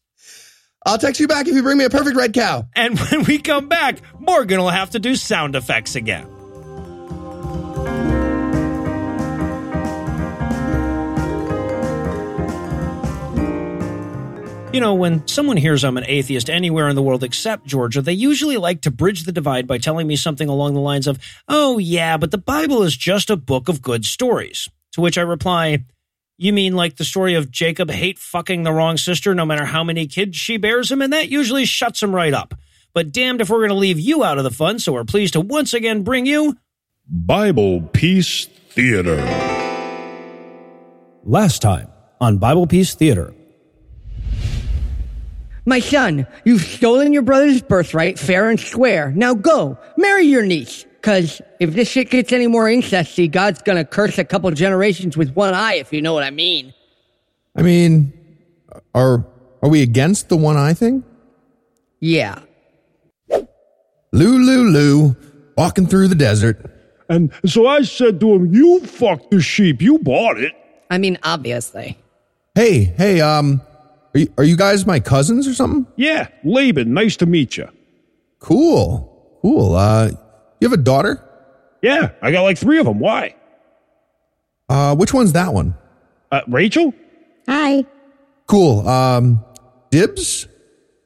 I'll text you back if you bring me a perfect red cow. And when we come back, Morgan will have to do sound effects again. You know, when someone hears I'm an atheist anywhere in the world except Georgia, they usually like to bridge the divide by telling me something along the lines of, oh, yeah, but the Bible is just a book of good stories. To which I reply, you mean like the story of Jacob hate fucking the wrong sister no matter how many kids she bears him? And that usually shuts him right up. But damned if we're going to leave you out of the fun, so we're pleased to once again bring you Bible Peace Theater. Last time on Bible Peace Theater. My son, you've stolen your brother's birthright fair and square. Now go, marry your niece. Cause if this shit gets any more incesty, God's gonna curse a couple generations with one eye, if you know what I mean. I mean, are are we against the one eye thing? Yeah. Lou, Lou, Lou, walking through the desert. And so I said to him, You fucked the sheep. You bought it. I mean, obviously. Hey, hey, um, are you, are you guys my cousins or something? Yeah, Laban, nice to meet you. Cool, cool. Uh, you have a daughter? Yeah, I got like three of them. Why? Uh, which one's that one? Uh, Rachel? Hi. Cool. Um, dibs?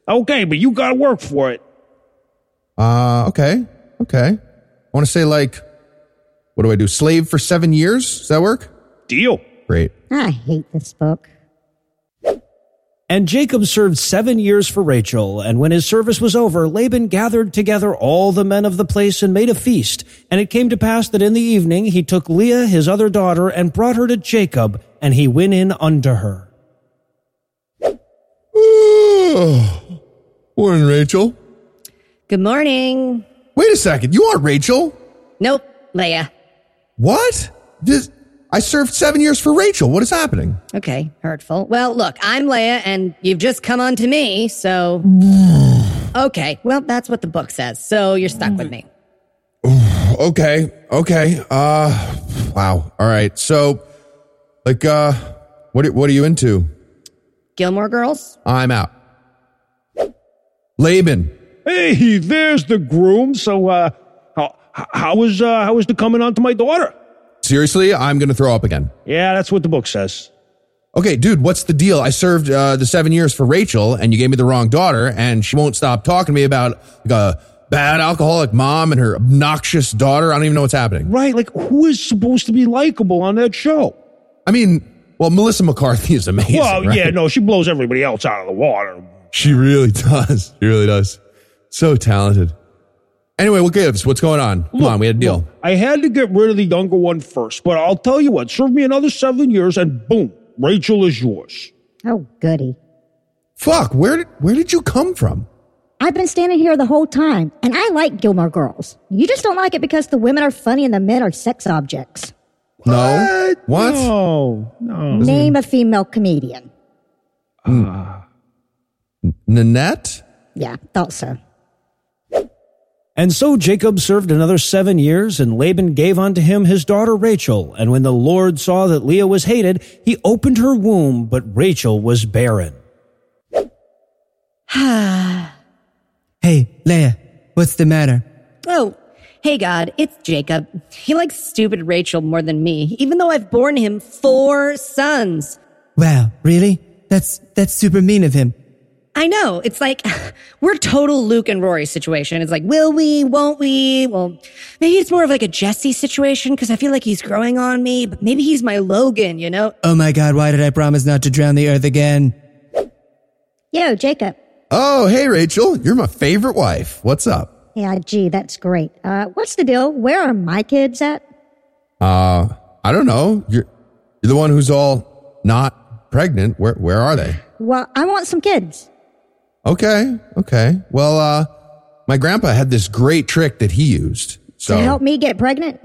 Okay, but you gotta work for it. Uh, okay, okay. I want to say like, what do I do? Slave for seven years? Does that work? Deal. Great. I hate this book. And Jacob served seven years for Rachel, and when his service was over, Laban gathered together all the men of the place and made a feast. And it came to pass that in the evening he took Leah his other daughter and brought her to Jacob, and he went in unto her. Morning, Rachel. Good morning. Wait a second. You aren't Rachel. Nope, Leah. What? This, I served seven years for Rachel. What is happening? Okay, hurtful. Well, look, I'm Leah, and you've just come on to me, so. Okay, well, that's what the book says, so you're stuck with me. Okay. Okay. Uh, wow. All right. So, like, uh, what are, what are you into? Gilmore Girls? I'm out. Laban. Hey, there's the groom. So, uh, how, how was, uh, how was the coming on to my daughter? Seriously, I'm gonna throw up again. Yeah, that's what the book says. Okay, dude, what's the deal? I served uh, the seven years for Rachel, and you gave me the wrong daughter, and she won't stop talking to me about like a bad alcoholic mom and her obnoxious daughter. I don't even know what's happening. Right, like who is supposed to be likable on that show? I mean, well, Melissa McCarthy is amazing. well, right? yeah, no, she blows everybody else out of the water. She really does. She really does. So talented. Anyway, what gives? What's going on? Come on, we had a deal. Look, I had to get rid of the younger one first, but I'll tell you what, serve me another seven years and boom, Rachel is yours. Oh, goody. Fuck, where did where did you come from? I've been standing here the whole time, and I like Gilmore Girls. You just don't like it because the women are funny and the men are sex objects. No. What? No, no. Name a female comedian. Hmm. Nanette? Yeah, thought so. And so Jacob served another seven years, and Laban gave unto him his daughter Rachel. And when the Lord saw that Leah was hated, he opened her womb, but Rachel was barren. Hey, Leah, what's the matter? Oh, hey God, it's Jacob. He likes stupid Rachel more than me, even though I've borne him four sons. Wow, really? That's that's super mean of him. I know. It's like we're total Luke and Rory situation. It's like, will we? Won't we? Well, maybe it's more of like a Jesse situation because I feel like he's growing on me, but maybe he's my Logan, you know? Oh my god, why did I promise not to drown the earth again? Yo, Jacob. Oh, hey Rachel, you're my favorite wife. What's up? Yeah, gee, that's great. Uh, what's the deal? Where are my kids at? Uh, I don't know. You're you're the one who's all not pregnant. Where where are they? Well, I want some kids. Okay, okay. Well, uh, my grandpa had this great trick that he used. So, to help me get pregnant?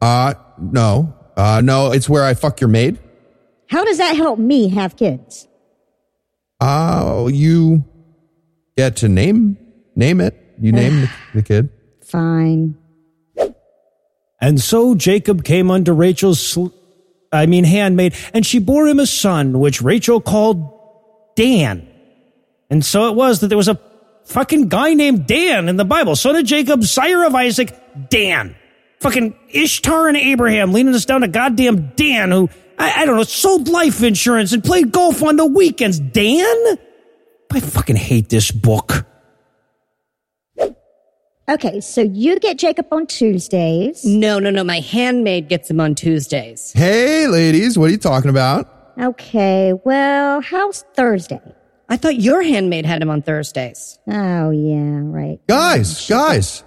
uh, no, uh, no, it's where I fuck your maid. How does that help me have kids? Uh, you get to name name it. You name the, the kid. Fine. And so Jacob came unto Rachel's, sl- I mean, handmaid, and she bore him a son, which Rachel called Dan. And so it was that there was a fucking guy named Dan in the Bible, son of Jacob, sire of Isaac, Dan. Fucking Ishtar and Abraham leading us down to goddamn Dan, who, I, I don't know, sold life insurance and played golf on the weekends. Dan? I fucking hate this book. Okay, so you get Jacob on Tuesdays. No, no, no. My handmaid gets him on Tuesdays. Hey, ladies, what are you talking about? Okay, well, how's Thursday? I thought your handmaid had him on Thursdays. Oh, yeah, right. Guys, guys.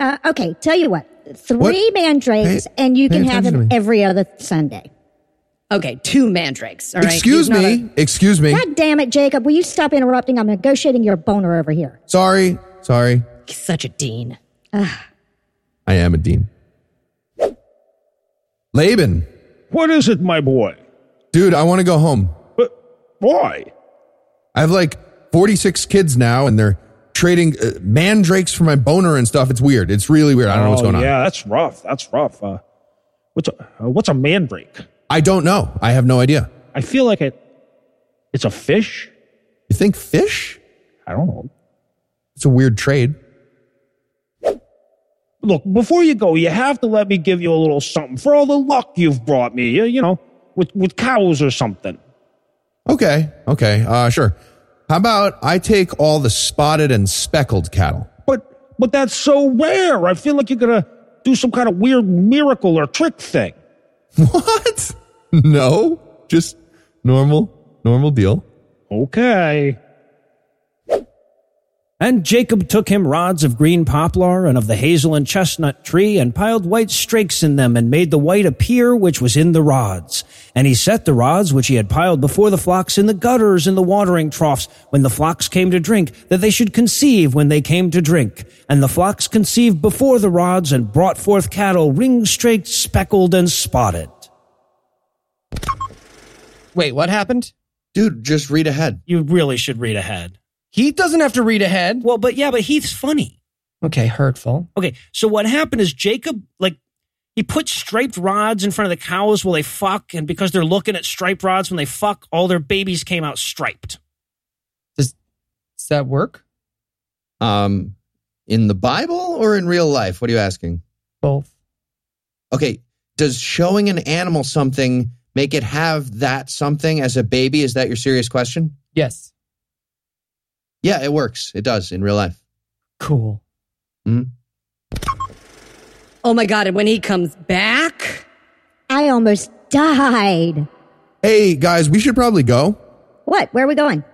Uh, okay, tell you what. Three What? mandrakes, Pay- and you can have attention him every other Sunday. Okay, two mandrakes. All right. Excuse He's me. a- Excuse me. God damn it, Jacob. Will you stop interrupting? I'm negotiating your boner over here. Sorry. Sorry. he's such a dean. I am a dean. Laban, What is it, my boy? dude, I want to go home. But why? I have like 46 kids now, and they're trading uh, mandrakes for my boner and stuff. It's weird. It's really weird. I don't know what's Oh, going on. Yeah, that's rough. That's rough. Uh, what's a uh, what's a mandrake? I don't know. I have no idea. I feel like it. It's a fish. You think fish? I don't know. It's a weird trade. Look, before you go, you have to let me give you a little something for all the luck you've brought me. You, you know, with with cows or something. Okay. Okay. Uh, sure. How about I take all the spotted and speckled cattle? But but that's so rare. I feel like you're gonna do some kind of weird miracle or trick thing. What? No, just normal, normal deal. Okay. And Jacob took him rods of green poplar and of the hazel and chestnut tree, and piled white strakes in them, and made the white appear which was in the rods. And he set the rods which he had piled before the flocks in the gutters in the watering troughs, when the flocks came to drink, that they should conceive when they came to drink. And the flocks conceived before the rods, and brought forth cattle ring straked, speckled, and spotted. Wait, what happened? Dude, just read ahead. You really should read ahead. Heath doesn't have to read ahead. Well, but yeah, but Heath's funny. Okay, hurtful. Okay, so what happened is Jacob, like, he put striped rods in front of the cows while they fuck, and because they're looking at striped rods when they fuck, all their babies came out striped. Does does that work? Um, in the Bible or in real life? What are you asking? Both. Okay, does showing an animal something make it have that something as a baby? Is that your serious question? Yes. Yeah, it works. It does in real life. Cool. Oh my God. And when he comes back, I almost died. Hey, guys, we should probably go. What? Where are we going?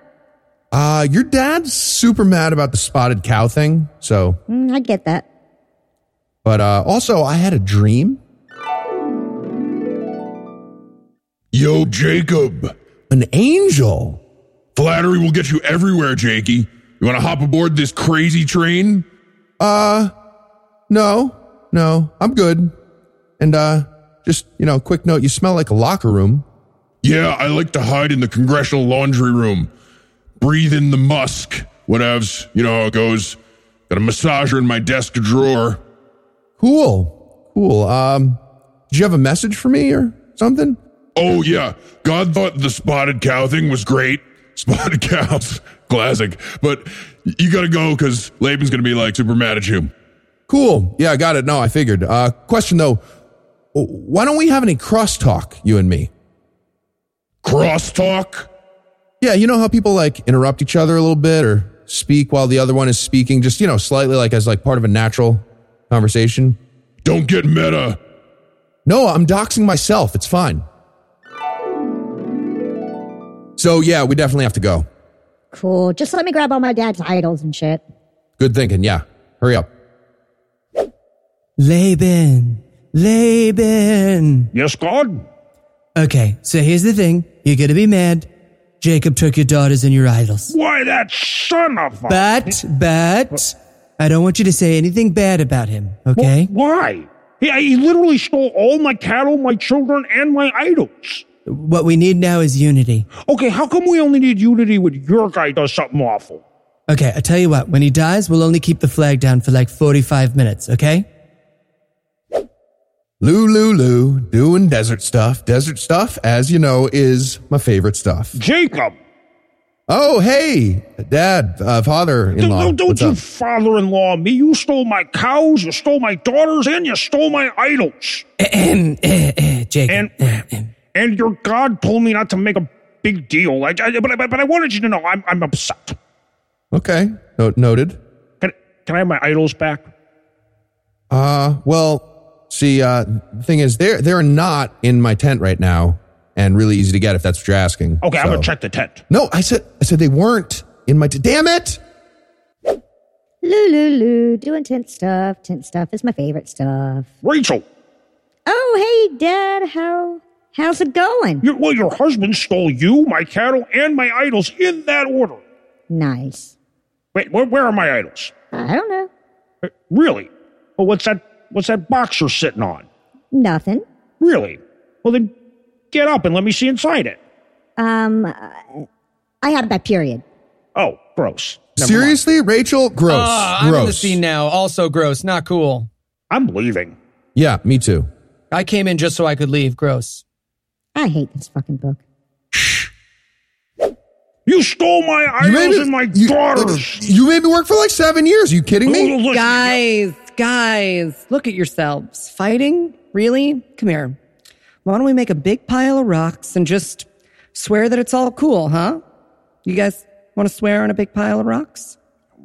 Uh, your dad's super mad about the spotted cow thing. So, Mm, I get that. but uh, also, I had a dream. Yo, Jacob. An angel. Flattery will get you everywhere, Jakey. You want to hop aboard this crazy train? Uh, no, no, I'm good. And uh, just you know, quick note: you smell like a locker room. Yeah, I like to hide in the congressional laundry room. Breathe in the musk. Whatevs. You know how it goes. Got a massager in my desk drawer. Cool, cool. Um, did you have a message for me or something? Oh, yeah. God thought the spotted cow thing was great. Spotted cows. Classic. But you gotta go because Laban's gonna be like super mad at you. Cool. Yeah, I got it. No, I figured. Uh, question though, why don't we have any crosstalk, you and me? Crosstalk? Yeah, you know how people like interrupt each other a little bit or speak while the other one is speaking, just you know, slightly like as like part of a natural conversation. Don't get meta. No, I'm doxing myself. It's fine. So yeah, we definitely have to go. Cool. Just let me grab all my dad's idols and shit. Good thinking. Yeah, hurry up. Laban. Laban. Yes, God? Okay, so here's the thing. You're gonna be mad. Jacob took your daughters and your idols. Why, that son of a. But, but, I don't want you to say anything bad about him, okay? Why? He, he literally stole all my cattle, my children, and my idols. What we need now is unity. Okay, how come we only need unity when your guy does something awful? Okay, I tell you what, when he dies, we'll only keep the flag down for like 45 minutes, okay? Lou, Lou, Lou, doing desert stuff. Desert stuff, as you know, is my favorite stuff. Jacob! Oh, hey, dad, uh, father-in-law. Don't, don't you father-in-law me. You stole my cows, you stole my daughters, and you stole my idols. Ahem, Jacob. And, and your God told me not to make a big deal. I, I- but, I- but I wanted you to know I'm, I'm upset. Okay, no, noted. Can, can I have my idols back? Uh, well, see, uh, the thing is, they're they're not in my tent right now, and really easy to get if that's what you're asking. Okay, I'm gonna check the tent. No, I said I said they weren't in my. T- Damn it! Lou, Lou, Lou, doing tent stuff. Tent stuff is my favorite stuff. Rachel, Oh, hey, Dad. How how's it going? your, well, your husband stole you, my cattle, and my idols in that order. Nice. Wait, where, where are my idols? I don't know. Uh, Really? Well, what's that? What's that box you're sitting on? Nothing. Really? Well, then get up and let me see inside it. Um, I had my period. Oh, gross. Never mind. Seriously, Rachel, gross, Ah, I'm in the scene now. Also gross. Not cool. I'm leaving. Yeah, me too. I came in just so I could leave. Gross. I hate this fucking book. You stole my idols and my you, daughters. you made me work for like seven years. Are you kidding me? listen, Guys, guys, look at yourselves. Fighting? Really? Come here. Why don't we make a big pile of rocks and just swear that it's all cool, huh? You guys want to swear on a big pile of rocks?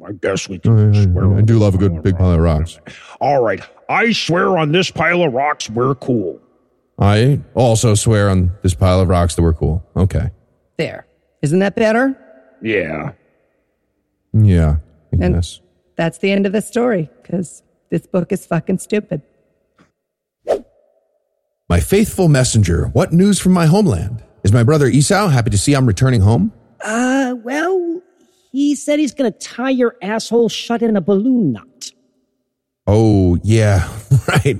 I guess we can swear. I do love a good big pile of rocks. All right. I swear on this pile of rocks, we're cool. I also swear on this pile of rocks that we're cool. Okay. There. Isn't that better? Yeah. Yeah. I And- guess. That's the end of the story, because this book is fucking stupid. My faithful messenger, what news from my homeland? Is my brother Esau happy to see I'm returning home? Uh, well, he said he's gonna tie your asshole shut in a balloon knot. Oh, yeah, right.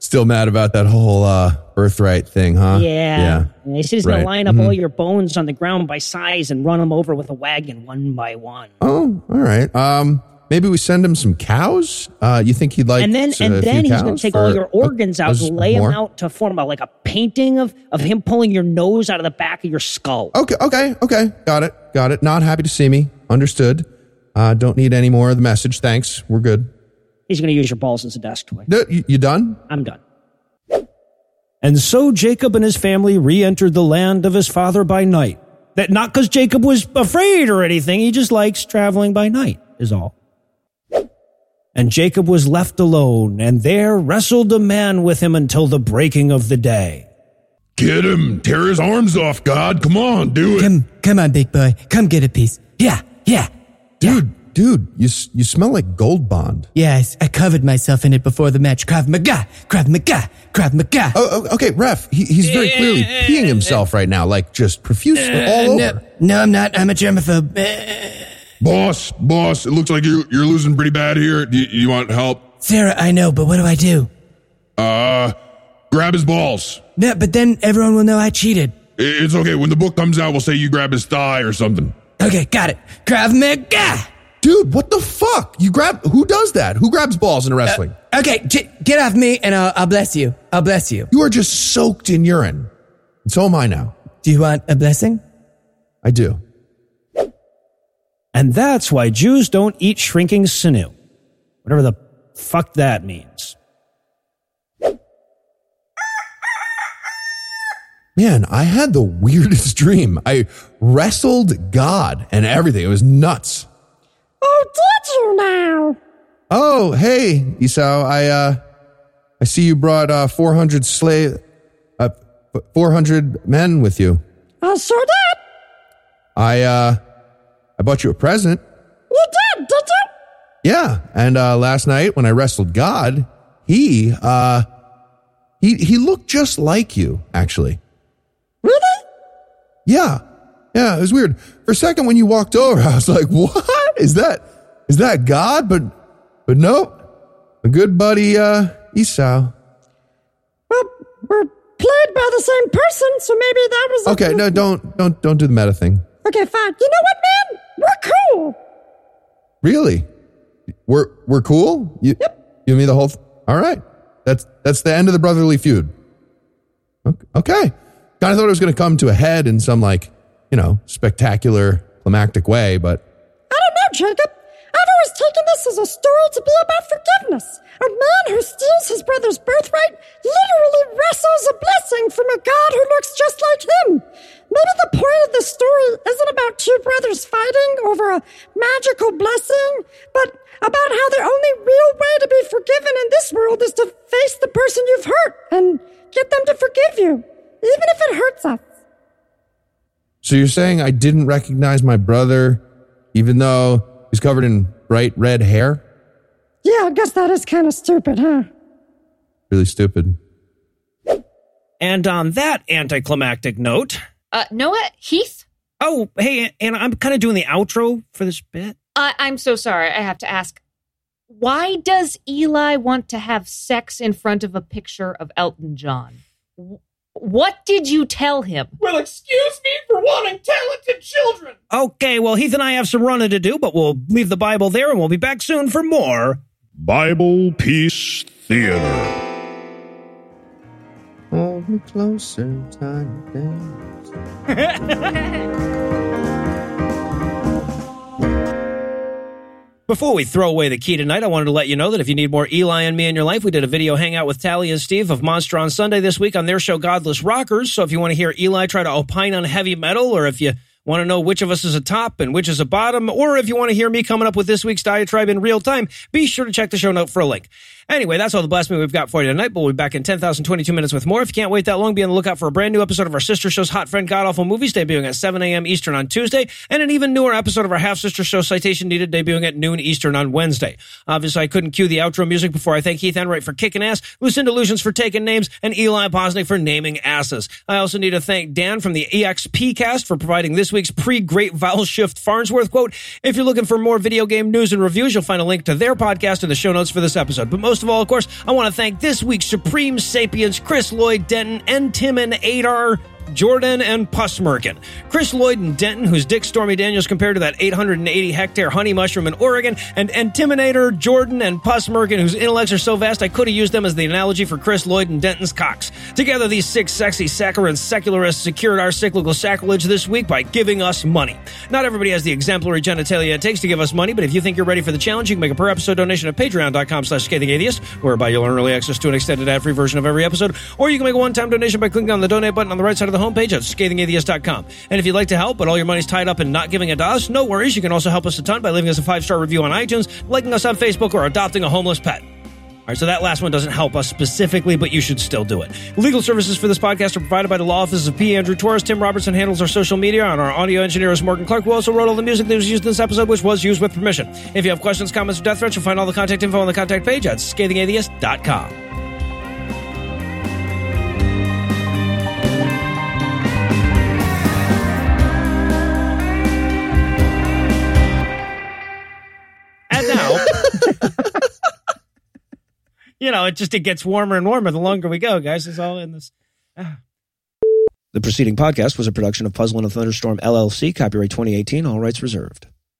Still mad about that whole uh, birthright thing, huh? Yeah. And he said he's gonna line up all Mhm. your bones on the ground by size and run them over with a wagon one by one. Oh, all right. Um, maybe we send him some cows. Uh, you think he'd like? and then, and then he's gonna take all your organs out and lay more? them out to form a, like a painting of, of him pulling your nose out of the back of your skull. Okay, okay, okay. Got it, got it. Not happy to see me. Understood. Uh, don't need any more of the message. Thanks. We're good. He's gonna use your balls as a desk toy. You, you done? I'm done. And so Jacob and his family re entered the land of his father by night. That not because Jacob was afraid or anything, he just likes traveling by night, is all. And Jacob was left alone, and there wrestled a man with him until the breaking of the day. Get him. Tear his arms off, God. Come on, do it. Come, come on, big boy. Come get a piece. Yeah, Yeah. Dude, dude, you you smell like Gold Bond. Yes, I covered myself in it before the match. Krav Maga, Krav Maga, Krav Maga. Oh, oh, okay, ref. He, he's very clearly peeing himself right now, like just profuse all over. no, no, I'm not. I'm a germaphobe. Boss, boss, it looks like you're, you're losing pretty bad here. Do you, you want help? Sarah, I know, but what do I do? Uh, grab his balls. No, but then everyone will know I cheated. It's okay. When the book comes out, we'll say you grab his thigh or something. Okay, got it. Krav Maga. Dude, what the fuck? You grab who does that? Who grabs balls in wrestling? Uh, okay, j- get off me and I'll, I'll bless you. I'll bless you. you are just soaked in urine. And so am I now. Do you want a blessing? I do. And that's why Jews don't eat shrinking sinew. Whatever the fuck that means. Man, I had the weirdest dream. I wrestled God and everything. It was nuts. Oh, did you now? Oh, hey, Esau. I uh I see you brought uh 400 slave uh 400 men with you. I sure did. I uh I bought you a present. You did, did you? Yeah, and uh last night when I wrestled God, he uh he he looked just like you, actually. Really? Yeah. Yeah, it was weird. For a second when you walked over, I was like, "What? Is that is that God?" But but nope. A good buddy uh Esau. Well, we're played by the same person, so maybe that was. a- Okay, no, don't don't don't do the meta thing. Okay, fine. You know what, man? We're cool. Really? We're we're cool? You you and me the whole th- All right. That's that's the end of the brotherly feud. Ok- Okay. Kind of thought it was going to come to a head in some like, you know, spectacular climactic way, but Jacob. I've always taken this as a story to be about forgiveness. A man who steals his brother's birthright literally wrestles a blessing from a god who looks just like him. Maybe the point of the story isn't about two brothers fighting over a magical blessing, but about how the only real way to be forgiven in this world is to face the person you've hurt and get them to forgive you, even if it hurts us. so you're saying I didn't recognize my brother even though he's covered in bright red hair? Yeah, I guess that is kind of stupid, huh? Really stupid. And on that anticlimactic note, Uh, Noah, Heath? oh, hey, and I'm kind of doing the outro for this bit. I I'm so sorry. I have to ask. Why does Eli want to have sex in front of a picture of Elton John? Wh- What did you tell him? Well, excuse me for wanting talented children. Okay, well, Heath and I have some running to do, but we'll leave the Bible there and we'll be back soon for more. Bible Peace Theater. Hold me closer, tiny days. Before we throw away the key tonight, I wanted to let you know that if you need more Eli and me in your life, we did a video hangout with Tally and Steve of Monster on Sunday this week on their show Godless Rockers. So if you want to hear Eli try to opine on heavy metal, or if you want to know which of us is a top and which is a bottom, or if you want to hear me coming up with this week's diatribe in real time, be sure to check the show note for a link. Anyway, that's all the blasphemy we've got for you tonight, but we'll be back in 10,022 minutes with more. If you can't wait that long, be on the lookout for a brand new episode of our sister show's Hot Friend God Awful Movies, debuting at 7 a.m. Eastern on Tuesday, and an even newer episode of our half sister show Citation Needed, debuting at noon Eastern on Wednesday. Obviously, I couldn't cue the outro music before I thank Keith Enright for kicking ass, Lucinda Illusions for taking names, and Eli Bosnick for naming asses. I also need to thank Dan from the EXP cast for providing this week's pre-Great Vowel Shift Farnsworth quote. If you're looking for more video game news and reviews, you'll find a link to their podcast in the show notes for this episode. But most of all, of course, I want to thank this week's Supreme Sapiens, Chris Lloyd Denton, and Tim and Adar. Jordan and Pussmerkin. Chris Lloyd and Denton, whose Dick Stormy Daniels compared to that 880 hectare honey mushroom in Oregon, and Intimidator, Jordan, and Pussmerkin, whose intellects are so vast I could have used them as the analogy for Chris Lloyd and Denton's cocks. Together, these six sexy saccharine secularists secured our cyclical sacrilege this week by giving us money. Not everybody has the exemplary genitalia it takes to give us money, but if you think you're ready for the challenge, you can make a per episode donation at patreon.com slash whereby you'll earn early access to an extended ad-free version of every episode, or you can make a one-time donation by clicking on the donate button on the right side of the homepage at scathingatheist.com. And if you'd like to help, but all your money's tied up in not giving a DOS, no worries. You can also help us a ton by leaving us a five-star review on iTunes, liking us on Facebook, or adopting a homeless pet. All right, so that last one doesn't help us specifically, but you should still do it. Legal services for this podcast are provided by the law offices of P. Andrew Torres. Tim Robertson handles our social media, and our audio engineer is Morgan Clark, who also wrote all the music that was used in this episode, which was used with permission. If you have questions, comments, or death threats, you'll find all the contact info on the contact page at scathingatheist.com. you know, it just it gets warmer and warmer the longer we go, guys. It's all in this. ah. The preceding podcast was a production of Puzzle in a Thunderstorm LLC, copyright 2018, all rights reserved.